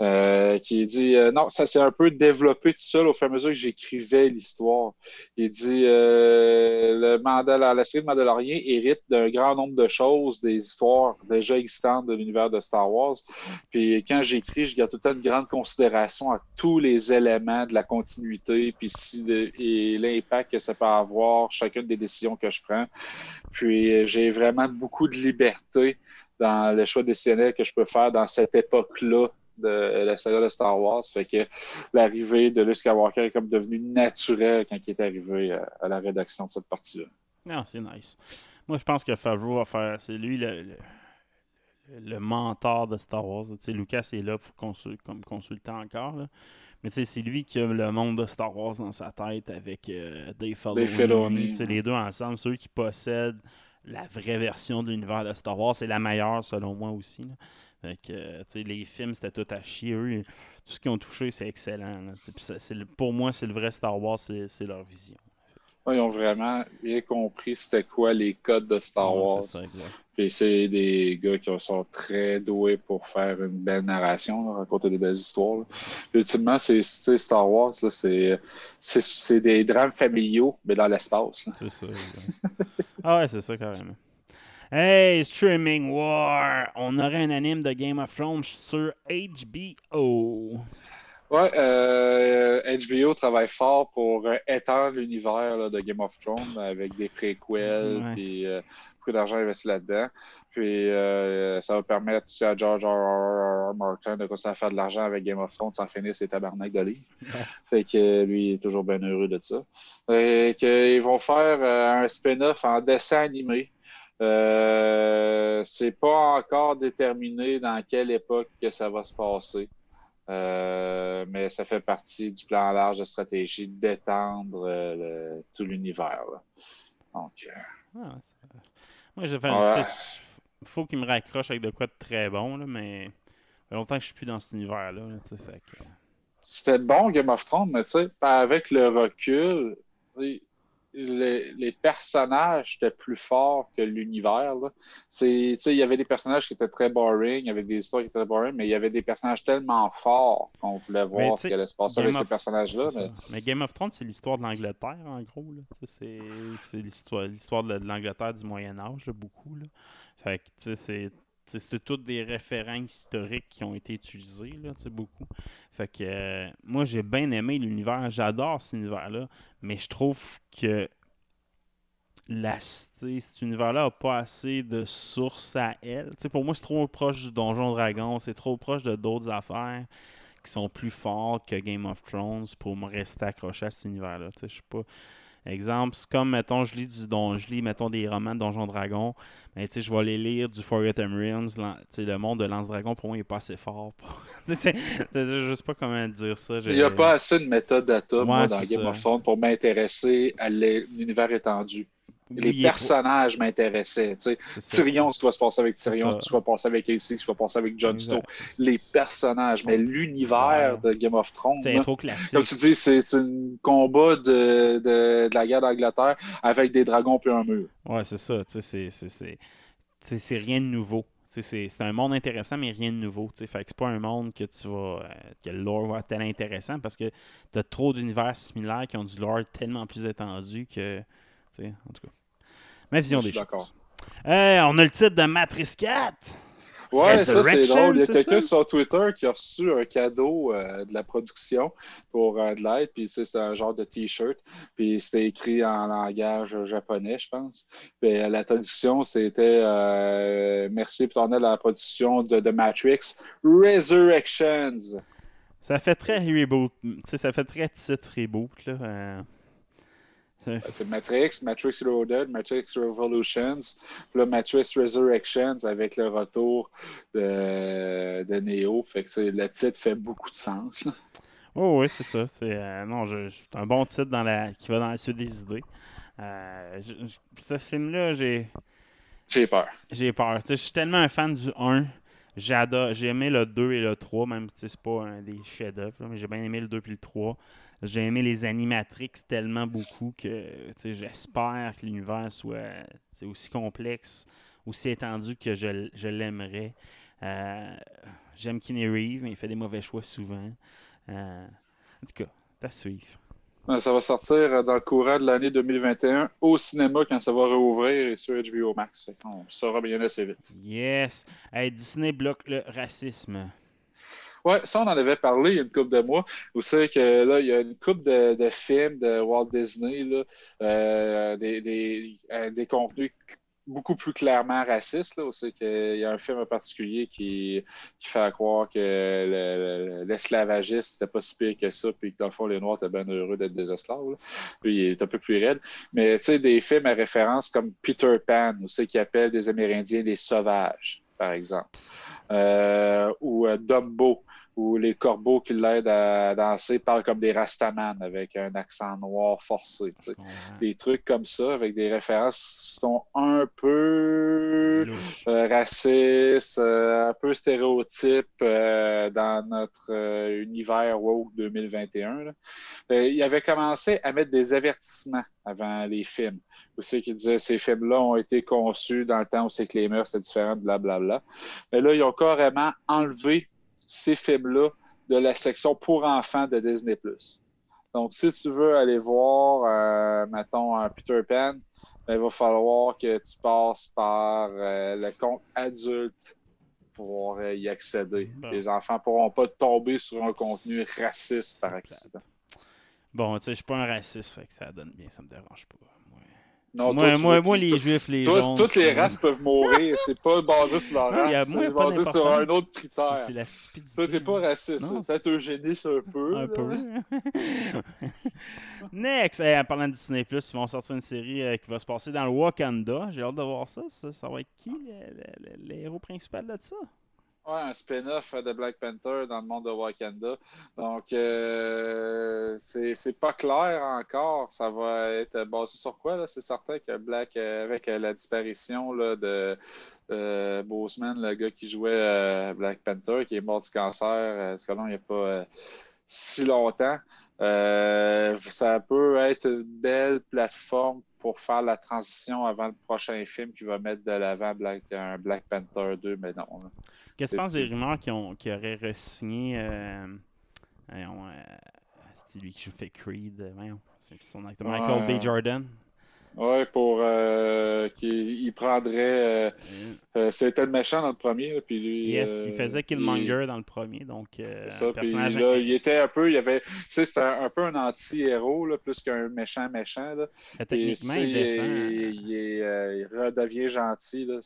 Euh, qui dit euh, non, ça s'est un peu développé tout seul au fur et à mesure que j'écrivais l'histoire. Il dit euh, le la série de Mandalorian hérite d'un grand nombre de choses, des histoires déjà existantes de l'univers de Star Wars. Puis quand j'écris, je garde tout une grande considération à tous les éléments de la continuité, puis si et l'impact que ça peut avoir, chacune des décisions que je prends. Puis j'ai vraiment beaucoup de liberté dans le choix décisionnel que je peux faire dans cette époque-là de la saga de Star Wars. Fait que l'arrivée de Luke Skywalker est comme devenu naturel quand il est arrivé à, la rédaction de cette partie-là. Non, c'est nice. Moi, je pense que Favreau va faire. C'est lui le, le, mentor de Star Wars. Lucas est là pour comme consultant encore. Mais c'est lui qui a le monde de Star Wars dans sa tête avec euh, Dave Filoni. Les deux ensemble, ceux qui possèdent la vraie version de l'univers de Star Wars. C'est la meilleure selon moi aussi. Fait que, les films, c'était tout à chier. Eux, tout ce qu'ils ont touché, c'est excellent. pour moi, c'est le vrai Star Wars, c'est leur vision. ils ont vraiment bien compris c'était quoi les codes de Star Wars. Puis c'est des gars qui sont très doués pour faire une belle narration, raconter des belles histoires. ultimement, c'est Star Wars, c'est des drames familiaux, mais dans l'espace. C'est ça. ah ouais, c'est ça carrément. Hey, Streaming War! On aurait un anime de Game of Thrones sur HBO. Ouais, euh, HBO travaille fort pour euh, étendre l'univers de Game of Thrones avec des préquels et euh, beaucoup d'argent investi là-dedans. Puis ça va permettre aussi à George R. R. Martin de continuer à faire de l'argent avec Game of Thrones sans finir ses tabarnaks de livres. Fait que lui il est toujours bien heureux de ça. Et qu'ils vont faire un spin-off en dessin animé euh, c'est pas encore déterminé dans quelle époque que ça va se passer. Euh, mais ça fait partie du plan large de stratégie d'étendre euh, tout l'univers. Donc. Ah, moi, je Il faut qu'il me raccroche avec de quoi de très bon, là, mais fait longtemps que je suis plus dans cet univers-là. C'était bon, Game of Thrones, mais tu sais, avec le recul, les, personnages étaient plus forts que l'univers. Il y avait des personnages qui étaient très boring, il y avait des histoires qui étaient très boring, mais il y avait des personnages tellement forts qu'on voulait voir ce qui allait se passer avec ces personnages-là. Mais... Game of Thrones, c'est l'histoire de l'Angleterre, en gros. C'est l'histoire de l'Angleterre du Moyen-Âge, beaucoup. Là. Fait que, c'est c'est toutes des référents historiques qui ont été utilisés, là, beaucoup. Fait que euh, moi, j'ai bien aimé l'univers. J'adore cet univers-là. Mais je trouve que cet univers-là n'a pas assez de sources à elle. pour moi, c'est trop proche du Donjon Dragon. C'est trop proche de d'autres affaires qui sont plus fortes que Game of Thrones pour me rester accroché à cet univers-là. Je suis pas Exemple, c'est comme, mettons, je lis, du don, je lis, mettons, des romans de Donjon Dragon, mais tu sais, je vais aller lire du Forgotten Realms, le monde de Lance Dragon, pour moi, il n'est pas assez fort. je sais pas comment dire ça. Il n'y a pas assez de méthode data, moi, dans Game of Thrones pour m'intéresser à l'univers étendu les personnages m'intéressaient. Tyrion, ce qui va se passer avec Tyrion, ce qui va passer avec AC, ce qui va passer avec Jon Snow. Les personnages, mais l'univers de Game of Thrones. C'est trop classique. Comme tu dis, c'est un combat de, de, la guerre d'Angleterre avec des dragons puis un mur. Ouais, c'est ça. C'est rien de nouveau. C'est un monde intéressant, mais rien de nouveau. Fait que c'est pas un monde que tu vas. Euh, que le lore va être tellement intéressant parce que tu as trop d'univers similaires qui ont du lore tellement plus étendu que. En tout cas. Ma vision des choses. on a le titre de Matrice 4. Ouais, ça c'est drôle. Il y a quelqu'un sur Twitter qui a reçu un cadeau euh, de la production pour euh, de l'aide, puis c'est un genre de t-shirt, puis c'était écrit en langage japonais, je pense. Puis euh, la traduction, c'était Merci pour à la production de, de Matrix Resurrections. Ça fait très reboot, ça fait très titre reboot, là. C'est Matrix, Matrix Reloaded, Matrix Revolutions, puis là, Matrix Resurrections avec le retour de, de Neo. Fait que le titre fait beaucoup de sens. Oh oui, c'est ça. C'est euh, non, un bon titre dans la, qui va dans la suite des idées. Euh, ce film-là, j'ai. J'ai peur. J'ai peur. je suis tellement un fan du 1. J'adore, j'ai aimé le 2 et le 3, même si c'est pas un des chefs-d'œuvre, mais j'ai bien aimé le 2 et le 3. J'ai aimé les animatrix tellement beaucoup que j'espère que l'univers soit aussi complexe, aussi étendu que je, je l'aimerais. Euh, j'aime Kenny Reeve, mais il fait des mauvais choix souvent. Euh, en tout cas, à suivre. Ça va sortir dans le courant de l'année 2021 au cinéma quand ça va rouvrir sur HBO Max. On saura bien assez vite. Yes. Disney bloque le racisme. Oui, ça, on en avait parlé il y a une couple de mois. Vous savez que là, il y a une couple de, films de Walt Disney, là, euh, des, des, euh, des, contenus beaucoup plus clairement racistes. Là. Vous qu'il y a un film en particulier qui, qui fait croire que l'esclavagisme, c'était pas si pire que ça, puis que dans le fond, les Noirs étaient bien heureux d'être des esclaves. Puis il est un peu plus raide. Mais tu sais, des films à référence comme Peter Pan, vous savez, qui appelle des Amérindiens des sauvages, par exemple. Euh, ou Dumbo, où les corbeaux qui l'aident à danser parlent comme des Rastaman avec un accent noir forcé. Des trucs comme ça, avec des références qui sont un peu euh, racistes, euh, un peu stéréotypes euh, dans notre univers woke 2021. il avait commencé à mettre des avertissements avant les films. Aussi, qui disait ces films-là ont été conçus dans le temps où c'est que les mœurs étaient différentes, blablabla. Mais là, ils ont carrément enlevé ces films-là de la section pour enfants de Disney+. Donc, si tu veux aller voir, euh, mettons, un Peter Pan, ben, il va falloir que tu passes par euh, le compte adulte pour euh, y accéder. Les enfants ne pourront pas tomber sur un contenu raciste par accident. Bon, tu sais, je suis pas un raciste, fait que ça donne bien, ça me dérange pas. Non, moi, moi, moi, les juifs, les toi, Toutes les races peuvent mourir. C'est pas basé sur leur race. C'est basé sur un autre critère. C'est la stupidité. Toi, t'es pas raciste. Peut-être eugéniste un peu. Un peu. Next! en parlant de Disney+, ils vont sortir une série euh, qui va se passer dans le Wakanda. J'ai hâte de voir ça. Ça, va être qui, les héros principaux de ça? Ouais, un spin-off de Black Panther dans le monde de Wakanda. Donc, euh, c'est pas clair encore. Ça va être basé sur quoi? C'est certain que Black, euh, avec la disparition là, de euh, Boseman, le gars qui jouait euh, Black Panther, qui est mort du cancer, ce il n'y a pas si longtemps, ça peut être une belle plateforme pour faire la transition avant le prochain film qui va mettre de l'avant Black, un Black Panther 2, mais non. Qu'est-ce que tu penses des rumeurs qui, ont, qui auraient re-signé euh, euh, C'est lui qui joue fait Creed. c'est son acteur. Michael B. Jordan. Oui, pour euh, qu'il prendrait. Euh, euh, c'était le méchant dans le premier. puis lui, yes, il faisait Killmonger dans le premier. Donc, ça, personnage là, il était un peu. Il avait, tu sais, c'était un, peu un anti-héros, plus qu'un méchant méchant. Là. techniquement, il défend. Il, il, redevient gentil. Là,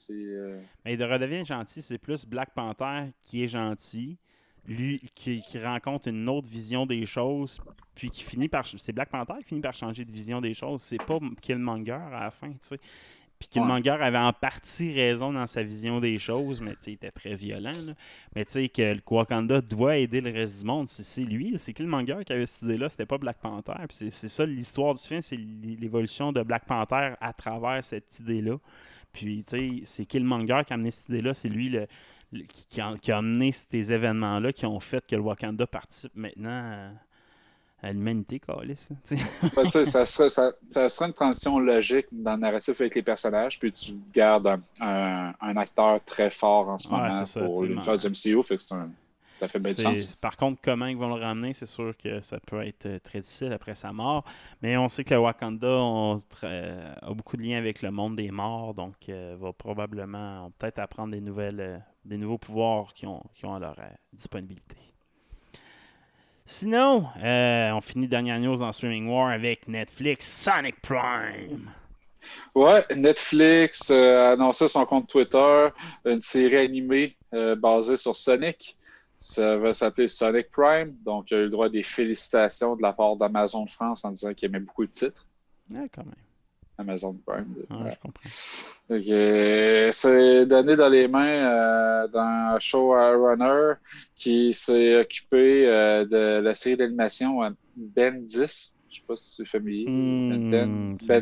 Mais il redevient gentil, c'est plus Black Panther qui est gentil lui qui, rencontre une autre vision des choses, puis qui finit par. C'est Black Panther qui finit par changer de vision des choses. C'est pas Killmonger à la fin, tu sais. Puis Killmonger avait en partie raison dans sa vision des choses, mais il était très violent. Mais tu sais, que le Wakanda doit aider le reste du monde, c'est lui, c'est Killmonger qui avait cette idée-là, c'était pas Black Panther. c'est ça l'histoire du film, c'est l'évolution de Black Panther à travers cette idée-là. Puis tu sais, c'est Killmonger qui a amené cette idée-là, c'est lui le qui, a, qui, amené ces événements-là qui ont fait que le Wakanda participe maintenant à, l'humanité, Calis. ça, serait, ça, serait une transition logique dans le narratif avec les personnages, puis tu gardes un, un, acteur très fort en ce moment pour l'univers du MCU, fait que c'est un, ça fait sens. Par contre, comment ils vont le ramener, c'est sûr que ça peut être euh, très difficile après sa mort. Mais on sait que le Wakanda a beaucoup de liens avec le monde des morts, donc euh, va probablement peut-être apprendre des nouvelles, euh, des nouveaux pouvoirs qui ont, qui ont à leur disponibilité. Sinon, on finit dernière news dans Streaming War avec Netflix Sonic Prime. Ouais, Netflix a annoncé son compte Twitter une série animée basée sur Sonic. Ça va s'appeler Sonic Prime. Donc, il a eu le droit à des félicitations de la part d'Amazon France en disant qu'il aimait beaucoup le titre. Ouais, quand même. Amazon Prime. Ouais, je comprends. c'est donné dans les mains euh, d'un showrunner qui s'est occupé euh, de la série d'animation Ben 10. Je ne sais pas si c'est familier. Hmm, ben 10. Ben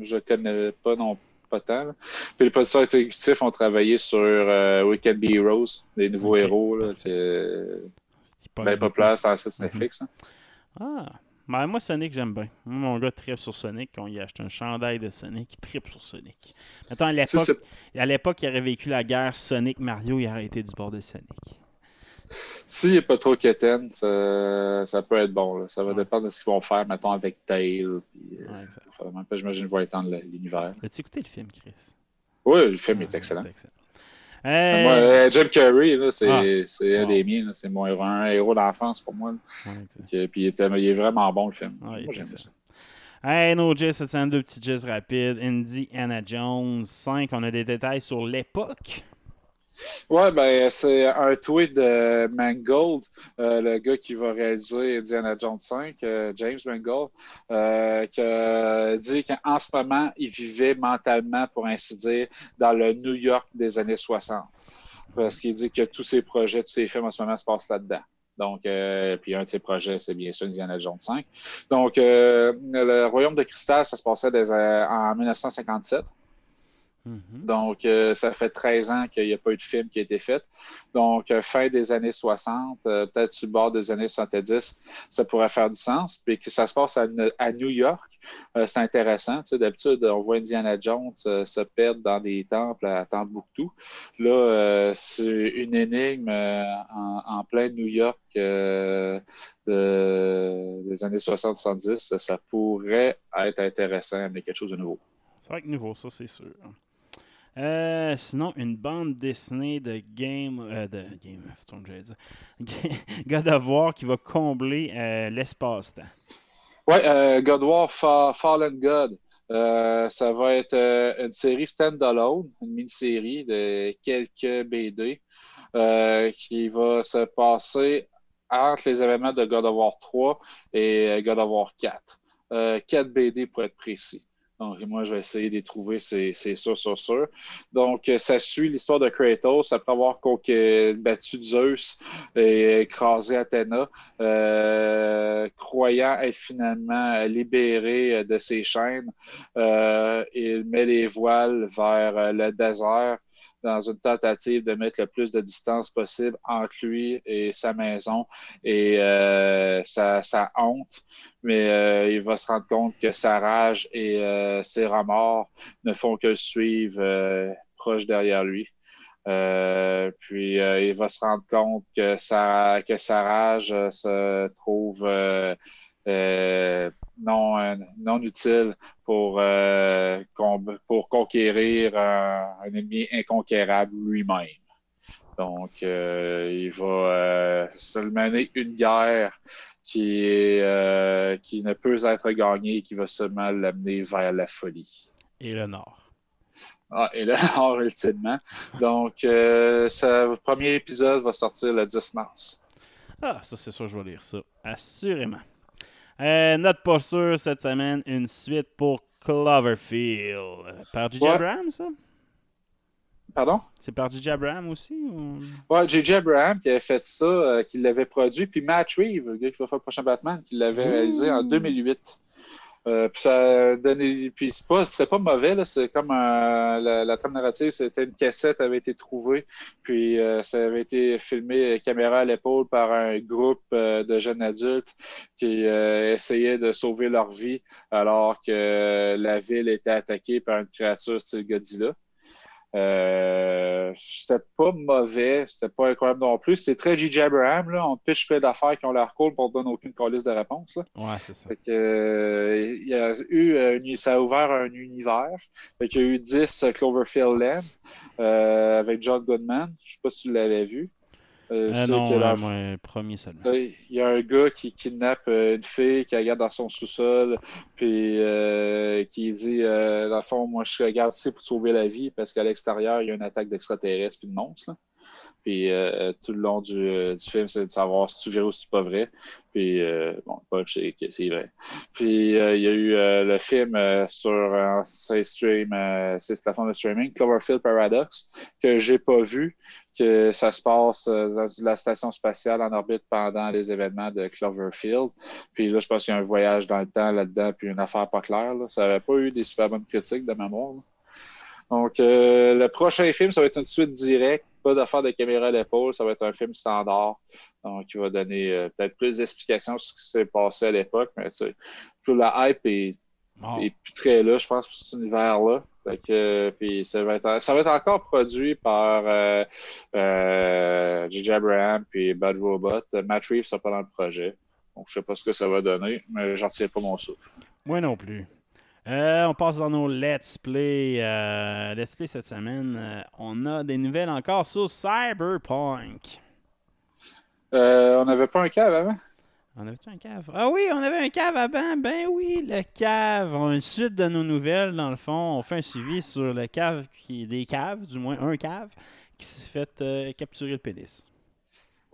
10, je ne connais pas non pas tant. là. Puis les producteurs exécutifs ont travaillé sur euh, We Can Be Heroes, les nouveaux Ok, héros, là, C'est pas ben populaire sur le site Netflix. hein. Ah. Ben, moi, Sonic, j'aime bien. Moi, mon gars tripe sur Sonic. On y a acheté un chandail de Sonic. Il tripe sur Sonic. Mettons, à l'époque, c'est- à l'époque, il aurait vécu la guerre Sonic-Mario, il aurait été du bord de Sonic. S'il n'est pas trop quétaine, ça, ça peut être bon. là. Ça va Ouais. dépendre de ce qu'ils vont faire, mettons, avec Tail. Puis, euh, Ouais, j'imagine qu'ils vont étendre l'univers. As-tu écouté le film, Chris? Oui, le film Ouais, est excellent. Euh, Moi, euh, Jim c'est Ah. c'est un Wow. des miens. C'est mon héros, un héros d'enfance pour moi. ouais, Puis il, était- il est vraiment bon, le film. Moi, j'aime excellent. ça. Hey, no jizz, cette semaine, deux petits jizz rapides. Indiana Jones 5, on a des détails sur l'époque. Ouais, ben, c'est un tweet de Mangold, euh, le gars qui va réaliser Indiana Jones 5, euh, James Mangold, euh, qui dit qu'en ce moment, il vivait mentalement, pour ainsi dire, dans le New York des années 60. Parce qu'il dit que tous ses projets, tous ses films en ce moment se passent là-dedans. Donc, puis un de ses projets, c'est bien sûr Indiana Jones 5. Donc, le Royaume de Cristal, ça se passait en 1957. Mhm. Donc, euh, ça fait 13 ans qu'il n'y a pas eu de film qui a été fait. Donc, euh, fin des années 60, euh, peut-être sur le bord des années 70, ça pourrait faire du sens. Puis que ça se passe à, à New York, c'est intéressant. Tu sais, D'habitude, on voit Indiana Jones se perdre dans des temples à Tambouctou. Là, c'est une énigme en, en plein New York de- des années 60-70. Ça, ça pourrait être intéressant, mais quelque chose de nouveau. C'est vrai que nouveau, ça, c'est sûr. Euh, sinon, une bande dessinée de Game, euh, de Game of Thrones, j'allais dire. God of War qui va combler euh, l'espace-temps. Oui, God of War Fa- Fallen God. Ça va être une série stand-alone, une mini-série de quelques BD qui va se passer entre les événements de God of War 3 et God of War 4. Euh, 4 BD pour être précis. Donc, moi, je vais essayer de trouver, c'est sûr, sûr, sûr. Donc, euh, ça suit l'histoire de Kratos après avoir conqué- battu Zeus et écrasé Athéna, euh, croyant être finalement libéré euh, de ses chaînes. Euh, il met les voiles vers euh, le désert dans une tentative de mettre le plus de distance possible entre lui et sa maison et euh, sa, sa honte. Mais euh, il va se rendre compte que sa rage et euh, ses remords ne font que le suivre euh, proche derrière lui. Euh, puis euh, il va se rendre compte que sa, que sa rage euh, se trouve euh, non, euh, non utile pour, euh, pour conquérir un, un ennemi inconquérable lui-même. Donc, euh, il va euh, se mener une guerre qui, est, euh, qui ne peut être gagnée et qui va seulement l'amener vers la folie. Et le Nord. Ah, et là, hors ultimement. Donc, euh, le premier épisode va sortir le 10 mars. Ah, ça, c'est sûr, je vais lire ça. Assurément. Euh, notre posture cette semaine, une suite pour Cloverfield. Par J.J. Ouais. Abrams, ça? Pardon? C'est par J.J. Abrams aussi? Ou... Ouais, J.J. Abraham qui avait fait ça, euh, qui l'avait produit, puis Matt Reeves, le gars qui va faire le prochain Batman, qui l'avait réalisé en 2008. Euh, puis ça donnait, puis c'est pas, c'est pas mauvais là, c'est comme un- la, la trame narrative, c'était une cassette avait été trouvée, puis euh, ça avait été filmé euh, caméra à l'épaule par un groupe euh, de jeunes adultes qui euh, essayaient de sauver leur vie alors que la ville était attaquée par une créature style Godzilla. Euh, c'était pas mauvais, c'était pas incroyable non plus. C'était très J.J. Abraham, là. On pitch plein d'affaires qui ont l'air cool pour donner aucune calice de réponse. Là. Ouais, c'est ça. Fait que, euh, il y a eu, euh, ça a ouvert un univers. Fait qu'il y a eu 10 Cloverfield Land avec John Goodman. Je sais pas si tu l'avais vu. Euh, je Euh, sais non, moi, premier seulement. Là, Il y a un gars qui kidnappe euh, une fille, qui la garde dans son sous-sol, puis euh, qui dit euh, Dans le fond, moi, je regarde ici pour sauver la vie, parce qu'à l'extérieur, il y a une attaque d'extraterrestres puis de monstres. là. Puis euh, tout le long du, euh, du film, c'est de savoir si tu verras ou si c'est pas vrai. Puis, euh, bon, pas que c'est vrai. Puis, euh, il y a eu euh, le film euh, sur euh, c'est stream, euh, de streaming, Cloverfield Paradox, que j'ai pas vu, que ça se passe euh, dans la station spatiale en orbite pendant les événements de Cloverfield. Puis là, je pense qu'il y a un voyage dans le temps là-dedans, puis une affaire pas claire. là. Ça n'avait pas eu des super bonnes critiques de mémoire. là. Donc, euh, le prochain film, ça va être une suite directe, pas d'affaire de caméra à l'épaule, ça va être un film standard. Donc, il va donner euh, peut-être plus d'explications sur ce qui s'est passé à l'époque, mais tu sais, tout la hype est, est plus très là, je pense, pour cet univers-là. Que, euh, puis ça va, être, ça va être encore produit par euh, euh, J.J. Abraham puis Bad Robot. Matt Reeves n'est pas dans le projet. Donc, je sais pas ce que ça va donner, mais j'en tiens pas mon souffle. Moi non plus. Euh, on passe dans nos Let's Play. Euh, let's Play cette semaine. Euh, on a des nouvelles encore sur Cyberpunk. Euh, on n'avait pas un cave avant? On avait un cave? Ah oui, on avait un cave avant. Ben oui, le cave. On a une suite de nos nouvelles, dans le fond. On fait un suivi sur le cave, qui des caves, du moins un cave, qui s'est fait euh, capturer le pénis.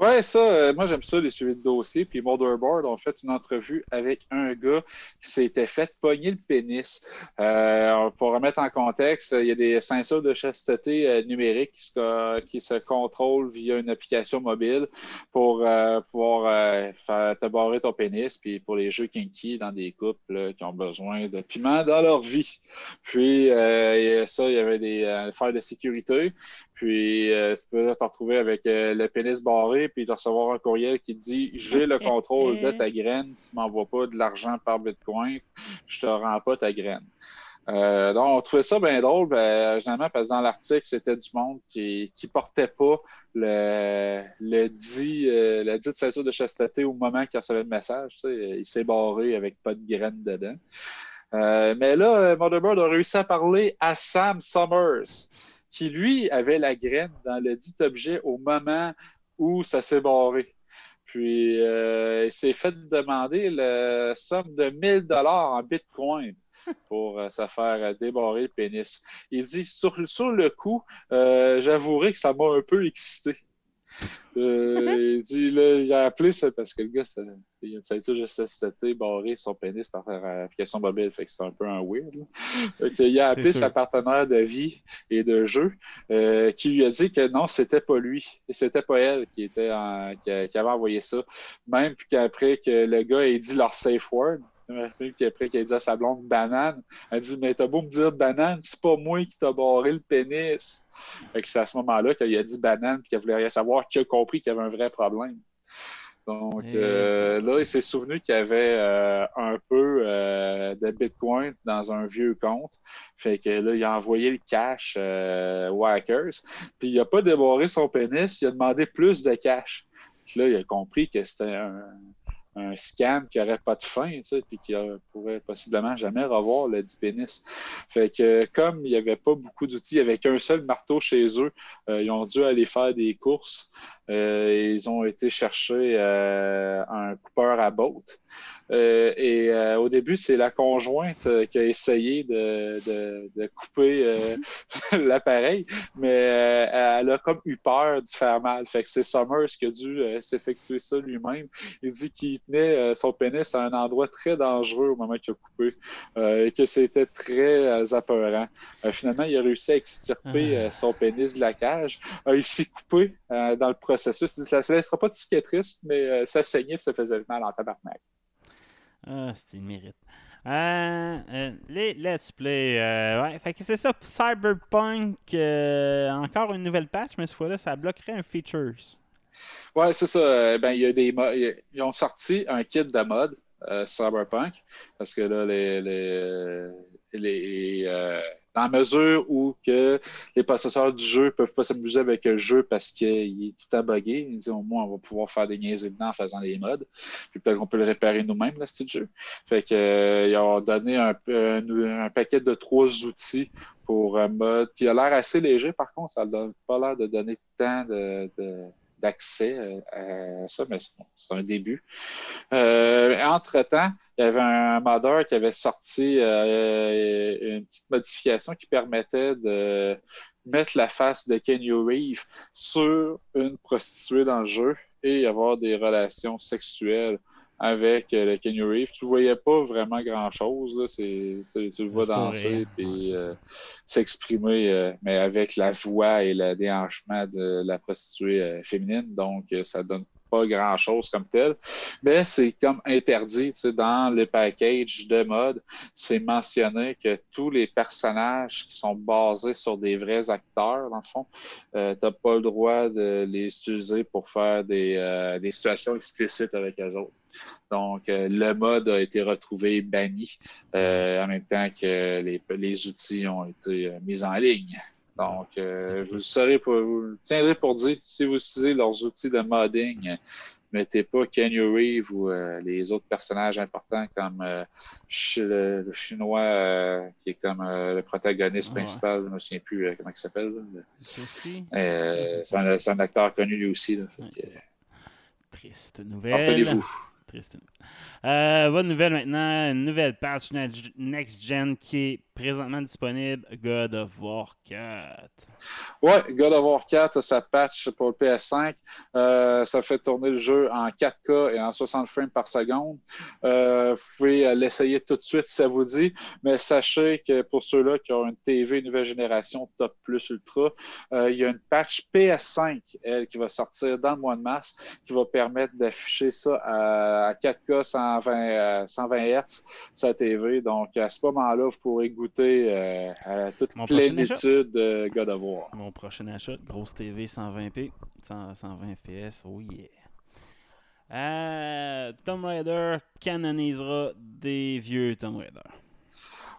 Ouais, ça, euh, moi j'aime ça, les suivis de dossier. Puis Motherboard ont fait une entrevue avec un gars qui s'était fait pogner le pénis. Euh, pour remettre en contexte, il y a des ceintures de chasteté euh, numériques qui se, qui se contrôlent via une application mobile pour euh, pouvoir faire te barrer ton pénis. Puis pour les jeux kinky dans des couples qui ont besoin de piment dans leur vie. Puis ça, il y avait des failles de sécurité. Puis tu peux te retrouver avec le pénis barré, puis de recevoir un courriel qui dit J'ai le contrôle de ta graine, tu m'envoies pas de l'argent par Bitcoin, je te rends pas ta graine. Euh, donc, on trouvait ça bien drôle, ben, généralement, parce que dans l'article, c'était du monde qui qui portait pas le, le dit, euh, la dite ceinture de chasteté au moment qu'il recevait le message. tu sais, il s'est barré avec pas de graines dedans. Euh, mais là, Motherboard a réussi à parler à Sam Summers, qui lui avait la graine dans le dit objet au moment où ça s'est barré. Puis, euh, il s'est fait demander la somme de 1000 dollars en bitcoin pour euh, se faire débarrer le pénis. Il dit, sur, sur le coup, euh, j'avouerai que ça m'a un peu excité. Euh, il dit, là, il a appelé ça parce que le gars, ça- il a une ceinture juste cet été, barré son pénis par euh, application mobile, fait que c'est un peu un weird. là. Fait que il a appelé sa partenaire de vie et de jeu, euh, qui lui a dit que non, c'était pas lui, et c'était pas elle qui était en- qui, qui avait envoyé ça. Même qu'après que le gars ait dit leur safe word, même qu'après qu'il a dit à sa blonde banane, elle a dit Mais t'as beau me dire banane, c'est pas moi qui t'a barré le pénis. Fait que c'est à ce moment-là qu'il a dit banane puis qu'elle voulait rien savoir, qu'il a compris qu'il y avait un vrai problème. Donc Et- euh, là, il s'est souvenu qu'il y avait euh, un peu euh, de Bitcoin dans un vieux compte. Fait que là, il a envoyé le cash aux hackers. Puis il n'a pas débarré son pénis, il a demandé plus de cash. Puis là, il a compris que c'était un, un scam qui n'aurait pas de fin, tu sais, puis qui euh, pourrait possiblement jamais revoir le dit pénis. Fait que comme il n'y avait pas beaucoup d'outils, avait qu'un seul marteau chez eux, euh, ils ont dû aller faire des courses. Euh, et ils ont été chercher euh, un coupeur à botte. Euh, et euh, au début, c'est la conjointe euh, qui a essayé de, de- de couper euh, l'appareil, mais euh, elle a comme eu peur de faire mal. Fait que c'est Summers qui a dû s'effectuer ça lui-même. Il dit qu'il tenait son pénis à un endroit très dangereux au moment qu'il a coupé euh, et que c'était très euh, apeurant. Finalement, il a réussi à extirper euh, son pénis de la cage. Il s'est coupé euh, dans le processus. Il dit, ça ne laissera pas de cicatrice, mais euh, ça saignait et ça faisait mal en tabarnak. Ah, c'est une mérite. Euh, euh, les Let's Play. euh, ouais, fait que c'est ça. Cyberpunk. encore une nouvelle patch, mais cette fois-là, ça bloquerait un features. Ouais, c'est ça. Ben, il y a des Ils ont sorti un kit de mode Cyberpunk parce que là, les, les, les, dans la mesure où que les possesseurs du jeu peuvent pas s'amuser avec le jeu parce qu'il est tout bugger, ils disent au moins on va pouvoir faire des niaiseries dedans en faisant des mods. Puis peut-être qu'on peut le réparer nous-mêmes, le style jeu. Fait que euh, ils ont donné un, un paquet de trois outils pour un mode qui a l'air assez léger, par contre, ça n'a pas l'air de donner tant d'accès euh, à ça, mais c'est- un début. Euh, entre-temps, il y avait un modeur qui avait sorti euh, une petite modification qui permettait de mettre la face de Kenny Reeve sur une prostituée dans le jeu et avoir des relations sexuelles avec euh, le Kenny Reeve. Tu ne voyais pas vraiment grand-chose. là. C'est- Tu, tu le vois danser euh, ça. s'exprimer, euh, mais avec la voix et le déhanchement de la prostituée euh, féminine. Donc, euh, ça donne pas grand-chose comme tel. Mais c'est comme interdit, dans le package de mode, c'est mentionné que tous les personnages qui sont basés sur des vrais acteurs, dans le fond, euh, tu n'as pas le droit de les utiliser pour faire des, euh, des situations explicites avec les autres. Donc, euh, le mode a été retrouvé banni euh, en même temps que les, outils ont été mis en ligne. Donc, euh, vous, saurez pour, vous le tiendrez pour dire, si vous utilisez leurs outils de modding, mettez pas Kenny Reeve ou euh, les autres personnages importants comme euh, le, le Chinois euh, qui est comme le protagoniste Ouais. principal, je ne me souviens plus comment il s'appelle. c'est un, acteur connu lui aussi. Là, fait que, Triste nouvelle. Retenez-vous. Triste nouvelle. Euh, bonne nouvelle maintenant, une nouvelle patch ne- Next Gen qui est présentement disponible, God of War 4. Ouais, God of War 4, sa patch pour le PS5, euh, ça fait tourner le jeu en 4K et en 60 frames par seconde. Euh, vous pouvez euh, l'essayer tout de suite si ça vous dit, mais sachez que pour ceux-là qui ont une TV nouvelle génération Top Plus Ultra, il y a une patch PS5, elle, qui va sortir dans le mois de mars, qui va permettre d'afficher ça à, à 4K 120, euh, 120 Hz la TV. Donc à ce moment-là, vous pourrez goûter euh, à toute Mon plénitude de God of War. Mon prochain achat, grosse TV 120p, 100 120 fps, oh yeah. Euh, Tomb Raider canonisera des vieux Tomb Raider.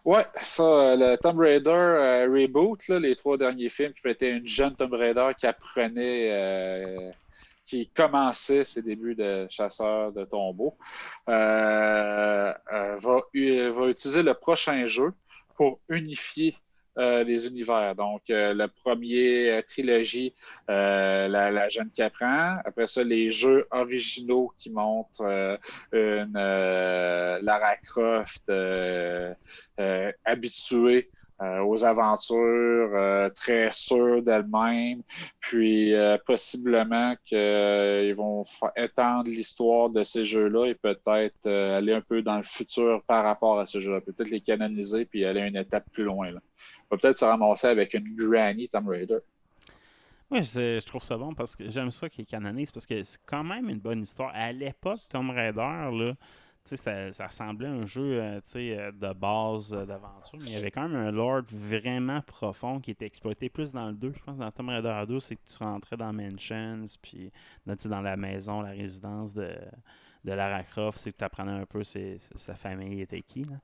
Ouais, ça, le Tomb Raider euh, reboot, là, les trois derniers films, qui étaient une jeune Tomb Raider qui apprenait, euh, qui commençait ses débuts de chasseur de tombeaux, euh, euh, va, u- va utiliser le prochain jeu pour unifier euh, les univers. Donc, euh, le premier euh, trilogie, euh, la, jeune qui. Après ça, les jeux originaux qui montrent euh, une euh, Lara Croft euh, euh, habituée euh, aux aventures, euh, très sûre d'elle-même, puis euh, possiblement qu'ils vont étendre l'histoire de ces jeux-là et peut-être aller un peu dans le futur par rapport à ce jeu-là. Peut-être les canoniser puis aller une étape plus loin. On va peut-être se ramasser avec une Granny Tomb Raider. Oui, je, trouve ça bon parce que j'aime ça qu'il canonise parce que c'est quand même une bonne histoire. À l'époque, Tomb Raider, là, ça, ça ressemblait à un jeu euh, euh, de base euh, d'aventure, mais il y avait quand même un lore vraiment profond qui était exploité plus dans le 2. Je pense dans Tomb Raider 2, c'est que tu rentrais dans Mansions, puis dans, dans la maison, la résidence de, de Lara Croft, c'est que tu apprenais un peu sa famille était qui. Là.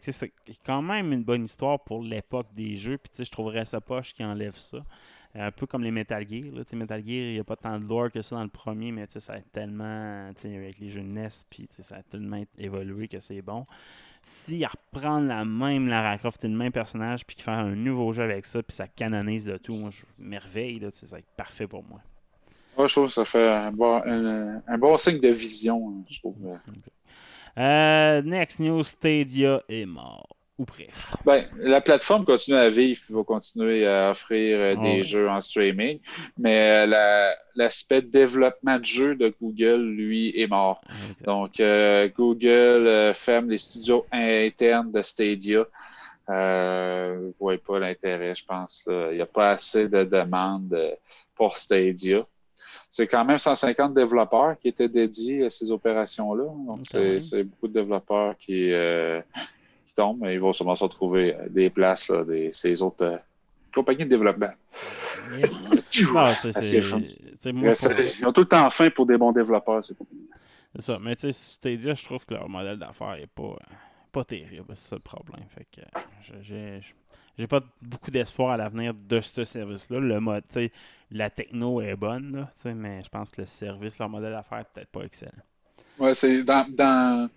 C'est quand même une bonne histoire pour l'époque des jeux, puis je trouverais ça poche qui enlève ça. Un peu comme les Metal Gear. Là. Metal Gear, il n'y a pas tant de lore que ça dans le premier, mais ça a tellement. Avec les jeux NES, puis ça a tellement évolué que c'est bon. Si reprendre la même Lara Croft et le même personnage, puis faire un nouveau jeu avec ça, puis ça canonise de tout, moi, je merveille, être parfait pour moi. Moi, je trouve que ça fait un bon, un, un bon signe de vision, hein, je trouve. Euh, next news, Stadia est mort. Ou presque. Ben, la plateforme continue à vivre, puis va continuer à offrir euh, des jeux en streaming, mais euh, la- l'aspect développement de jeux de Google, lui, est mort. Donc, euh, Google ferme les studios internes de Stadia. Euh, vous ne voyez pas l'intérêt, je pense. Il n'y a pas assez de demandes pour Stadia. C'est quand même 150 développeurs qui étaient dédiés à ces opérations-là. Donc, c'est beaucoup de développeurs qui, qui tombent, mais ils vont sûrement se retrouver euh, des places, là, des, ces autres euh, compagnies de développement. Yes. C'est- moi, pour- Ils ont tout le temps faim pour des bons développeurs. c'est ça. Mais tu sais, Stadia, je trouve que leur modèle d'affaires est pas, pas terrible. C'est ça le problème. Fait que je- j'ai j'ai pas beaucoup d'espoir à l'avenir de ce service-là. Le mode, tu sais, la techno est bonne, là, mais je pense que le service, leur modèle d'affaires est peut-être pas excellent. Ouais, c'est dans, dans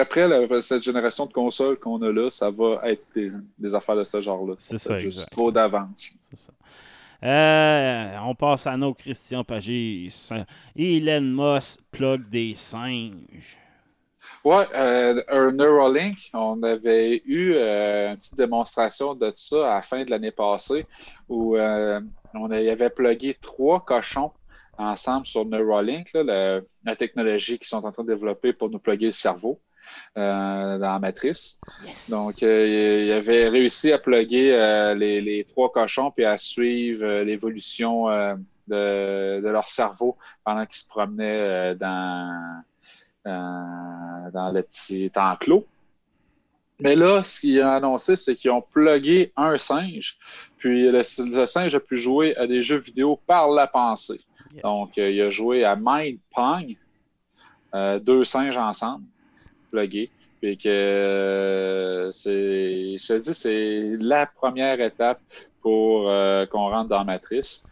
après la- cette génération de consoles qu'on a là, ça va être des, des affaires de ce genre-là. C'est Ça juste exact. trop d'avance. C'est ça. Euh, on passe à nos Christian Pagis. Elon Musk plug des singes. Ouais, euh, un Neuralink, on avait eu euh, une petite démonstration de ça à la fin de l'année passée où euh, on avait plugué trois cochons ensemble sur Neuralink, là, la, la technologie qu'ils sont en train de développer pour nous plugger le cerveau euh, dans la matrice. Yes. Donc, euh, il avait réussi à plugger euh, les, les trois cochons puis à suivre euh, l'évolution de, de leur cerveau pendant qu'ils se promenaient dans, dans, dans le petit enclos. Mais là, ce qu'ils ont annoncé, c'est qu'ils ont plugué un singe, puis le, le singe a pu jouer à des jeux vidéo par la pensée. Yes. Donc, euh, il a joué à Mind Pong, euh, deux singes ensemble, plugués. Puis que euh, c'est, je te dis, c'est la première étape pour euh, qu'on rentre dans Matrice.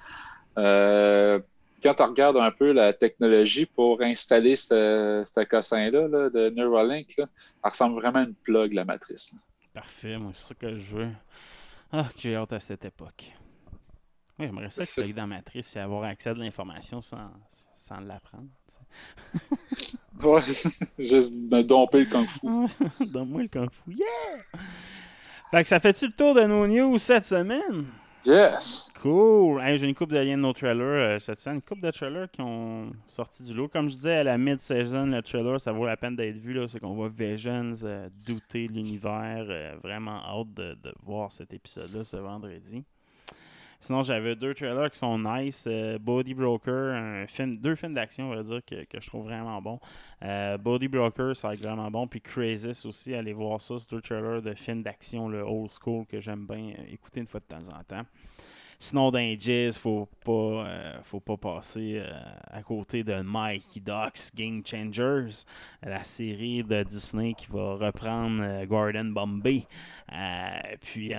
Euh, quand tu regardes un peu la technologie pour installer ce, ce cossin-là là, de Neuralink, là, ça ressemble vraiment à une plug, la matrice. là. Parfait, moi, c'est ça que je veux. Ah, que j'ai hâte à cette époque. J'aimerais ça que dans Matrice et avoir accès à de l'information sans, sans l'apprendre. tu. Ouais, juste me domper le kung fu. Donne-moi le kung fu. Yeah! Fait que ça fait-tu le tour de nos news cette semaine? Yes! Cool! Hey, J'ai une coupe de liens de nos trailers euh, cette semaine. Une coupe de trailers qui ont sorti du lot. Comme je disais, à la mid-season, le trailer, ça vaut la peine d'être vu. C'est qu'on voit Visions euh, douter de l'univers. euh, vraiment hâte de, de voir cet épisode-là ce vendredi. Sinon, j'avais deux trailers qui sont nice. Euh, Body Broker, deux films d'action, on va dire, que, que je trouve vraiment bon. Euh, Body Broker, ça va être vraiment bon. Puis Crazy aussi, allez voir ça. C'est deux trailers de films d'action, le old school, que j'aime bien écouter une fois de temps en temps. Sinon, dans les Jazz, faut pas, euh, faut pas passer euh, à côté de Mikey Ducks Game Changers, la série de Disney qui va reprendre euh, Gordon Bombay, euh, puis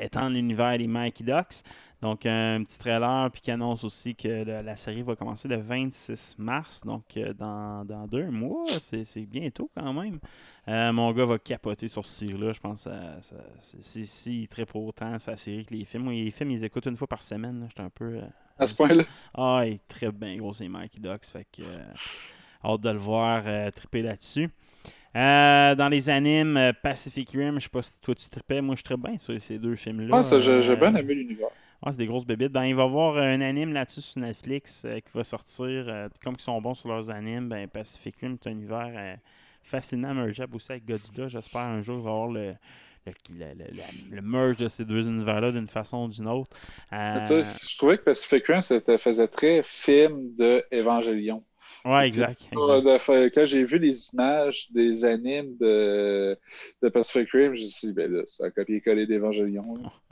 étendre l'univers des Mikey Ducks. Donc, un petit trailer, puis qui annonce aussi que la série va commencer le 26 mars, donc dans, dans deux mois, c'est bientôt quand même. Euh, mon gars va capoter sur ce série-là. Je pense que ça, ça- c'est- c'est si il trippe autant sa série que les films. Moi, les films, ils écoutent une fois par semaine. là. J'étais un peu. euh, À ce point-là? ah, il trippe bien gros, c'est Mikey Ducks. Fait que. euh, hâte de le voir euh, tripper là-dessus. Euh, dans les animes, euh, Pacific Rim, je sais pas si toi tu trippais. Moi, je trippe bien sur ces deux films-là. Ah, ça, j'ai Euh, bien aimé l'univers. ah, c'est des grosses bébites. Ben, il va y avoir un anime là-dessus sur Netflix euh, qui va sortir. euh, comme ils sont bons sur leurs animes, ben, Pacific Rim est un univers euh, facilement mergeable aussi avec Godzilla. J'espère un jour avoir le, le, le- merge de ces deux univers-là d'une façon ou d'une autre. Euh, Je trouvais que Pacific Rim c'était- faisait très film de Évangélion. ouais, exact. fa- Quand j'ai vu les images des animes de, de Pacific Rim, j'ai dit, ben là, c'est un copier-coller d'Évangélion.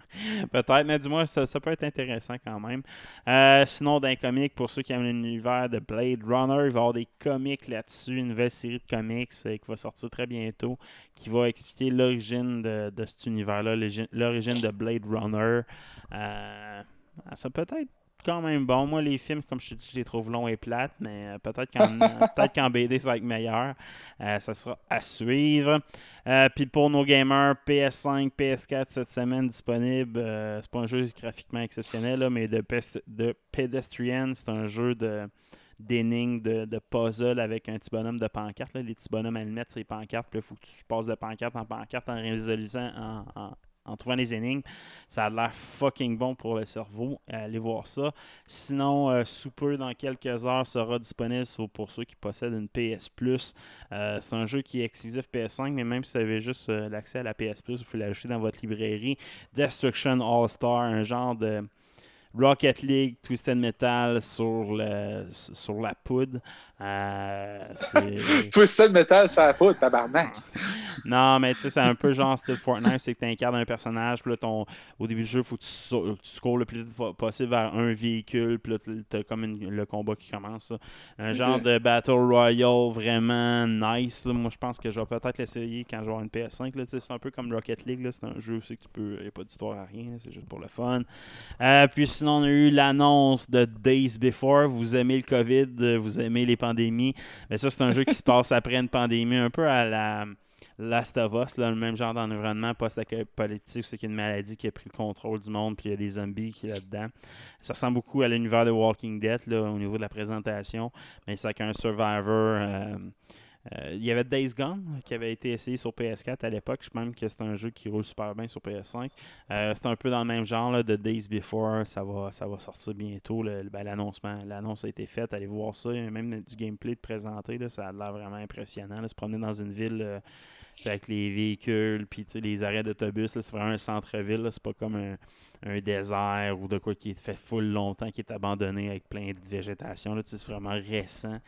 Peut-être, mais du moins, ça, peut être intéressant quand même. Euh, sinon, dans les comics, pour ceux qui aiment l'univers de Blade Runner, il va y avoir des comics là-dessus, une nouvelle série de comics euh, qui va sortir très bientôt, qui va expliquer l'origine de, cet univers-là, l'origine de Blade Runner. Euh, ça peut être quand même bon. Moi, les films, comme je te dis, je les trouve longs et plates, mais euh, peut-être qu'en peut qu'en BD, ça va être meilleur. Euh, ça sera à suivre. Euh, Puis pour nos gamers, PS5, PS4 cette semaine disponible. Euh, c'est pas un jeu graphiquement exceptionnel, là, mais de, Pest- de Pedestrian, c'est un jeu de d'énigmes, de, de puzzle avec un petit bonhomme de pancarte. là. Les petits bonhommes allumettes, c'est les pancartes. Puis il faut que tu passes de pancarte en pancarte en réalisant, en, en- en trouvant les énigmes. Ça a l'air fucking bon pour le cerveau. Allez voir ça. Sinon, euh, dans quelques heures, sera disponible pour ceux qui possèdent une PS Plus. Euh, c'est un jeu qui est exclusif PS5, mais même si vous avez juste euh, l'accès à la PS Plus, vous pouvez l'ajouter dans votre librairie. Destruction All-Star, un genre de Rocket League, Twisted Metal sur, le, sur la poudre. Euh, c'est- Twisted Metal, ça a pas, tabarnak. non, mais tu sais, c'est un peu genre style Fortnite, c'est que tu incarnes un personnage, puis là, ton, au début du jeu, il faut que tu, tu cours le plus vite po- possible vers un véhicule, puis là, tu as comme une- le combat qui commence. là. Un genre de Battle Royale vraiment nice. là. Moi, je pense que je vais peut-être l'essayer quand je vais avoir une PS5. là. Tu sais, C'est un peu comme Rocket League, c'est un jeu aussi que tu peux. Il n'y a pas d'histoire à rien, c'est juste pour le fun. Euh, puis sinon, on a eu l'annonce de Days Before. Vous aimez le COVID, vous aimez les pandémies. Mais ça, c'est un jeu qui se passe après une pandémie, un peu à la Last of Us, là, le même genre d'environnement post-apocalyptique, c'est qu'il y a une maladie qui a pris le contrôle du monde, puis il y a des zombies qui là-dedans. Ça ressemble beaucoup à l'univers de Walking Dead là, au niveau de la présentation, mais c'est avec un survivor. euh, il y avait Days Gone qui avait été essayé sur PS4 à l'époque. Je pense même que c'est un jeu qui roule super bien sur PS5. Euh, c'est un peu dans le même genre de Days Before. Ça va, ça va sortir bientôt. ben, l'annonce a été faite. Allez voir ça. Même du gameplay de présenter. Ça a l'air vraiment impressionnant. se promener dans une ville euh, avec les véhicules, puis les arrêts d'autobus, c'est vraiment un centre-ville. C'est pas comme un, désert ou de quoi qui est fait full longtemps, qui est abandonné avec plein de végétation. C'est vraiment récent.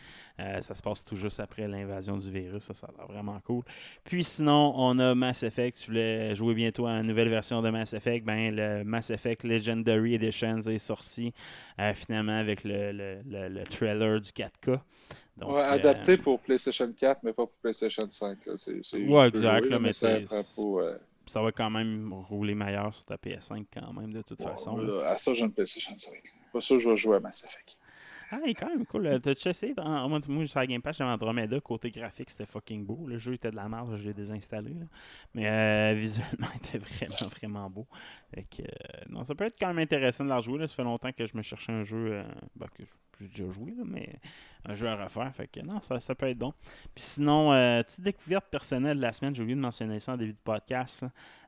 Euh, ça se passe tout juste après l'invasion du virus. Ça, ça a l'air vraiment cool. Puis sinon, on a Mass Effect. Tu voulais jouer bientôt à une nouvelle version de Mass Effect. Ben, le Mass Effect Legendary Edition est sorti euh, finalement avec le trailer du 4K. Donc, Ouais, euh, adapté pour PlayStation 4, mais pas pour PlayStation 5. Là. C'est, c'est- Ouais, tu peux exact, jouer, là, mais ça euh, ça va quand même rouler meilleur sur ta PS5 quand même, de toute ouais, façon. là, à ça, j'ai une PlayStation 5. Pas sûr que je vais jouer à Mass Effect. Ah, il est quand même cool. Euh, T'as-tu essayé? dans- Moi, sur la Game Pass, j'avais Andromeda. Côté graphique, c'était fucking beau. Le jeu était de la merde, je l'ai désinstallé. là. Mais euh, visuellement, il était vraiment, vraiment beau. Fait que, euh, non, ça peut être quand même intéressant de la rejouer. Là. Ça fait longtemps que je me cherchais un jeu euh, ben, que j'ai déjà joué, là, mais un jeu à refaire. Fait que non, ça, ça peut être bon. Puis sinon, euh, petite découverte personnelle de la semaine, j'ai oublié de mentionner ça en début de podcast.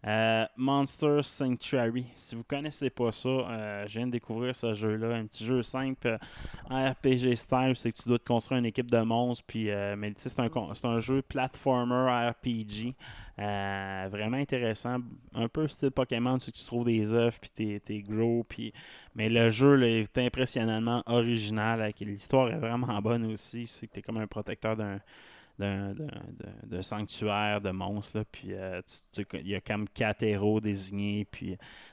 Euh, Monster Sanctuary. Si vous connaissez pas ça, euh, je viens de découvrir ce jeu-là. Un petit jeu simple RPG style, c'est que tu dois te construire une équipe de monstres. Puis, mais c'est un, un jeu platformer RPG. Euh, vraiment intéressant. Un peu style Pokémon, tu trouves des œufs, puis t'es, t'es gros. Puis... Mais le jeu est impressionnamment original. L'histoire est vraiment bonne aussi. C'est que t'es comme un protecteur d'un sanctuaire de monstres. Là, puis euh, il y a comme quatre héros désignés.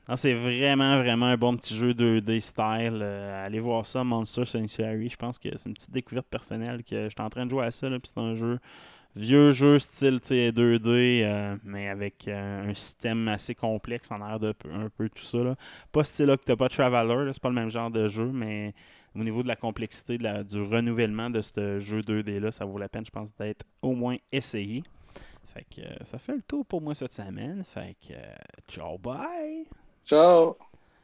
Non, c'est vraiment, vraiment un bon petit jeu 2D style. Euh, allez voir ça, Monster Sanctuary. Je pense que c'est une petite découverte personnelle que je suis en train de jouer à ça. là, puis c'est un jeu, vieux jeu style tu sais, 2D, euh, mais avec euh, un système assez complexe en air de un peu tout ça. là. Pas style Octopath Traveler, c'est pas le même genre de jeu, mais au niveau de la complexité, de du renouvellement de ce jeu 2D-là, ça vaut la peine, je pense, d'être au moins essayé. Fait que euh, ça fait le tour pour moi cette semaine. Fait que ciao, bye! Ciao!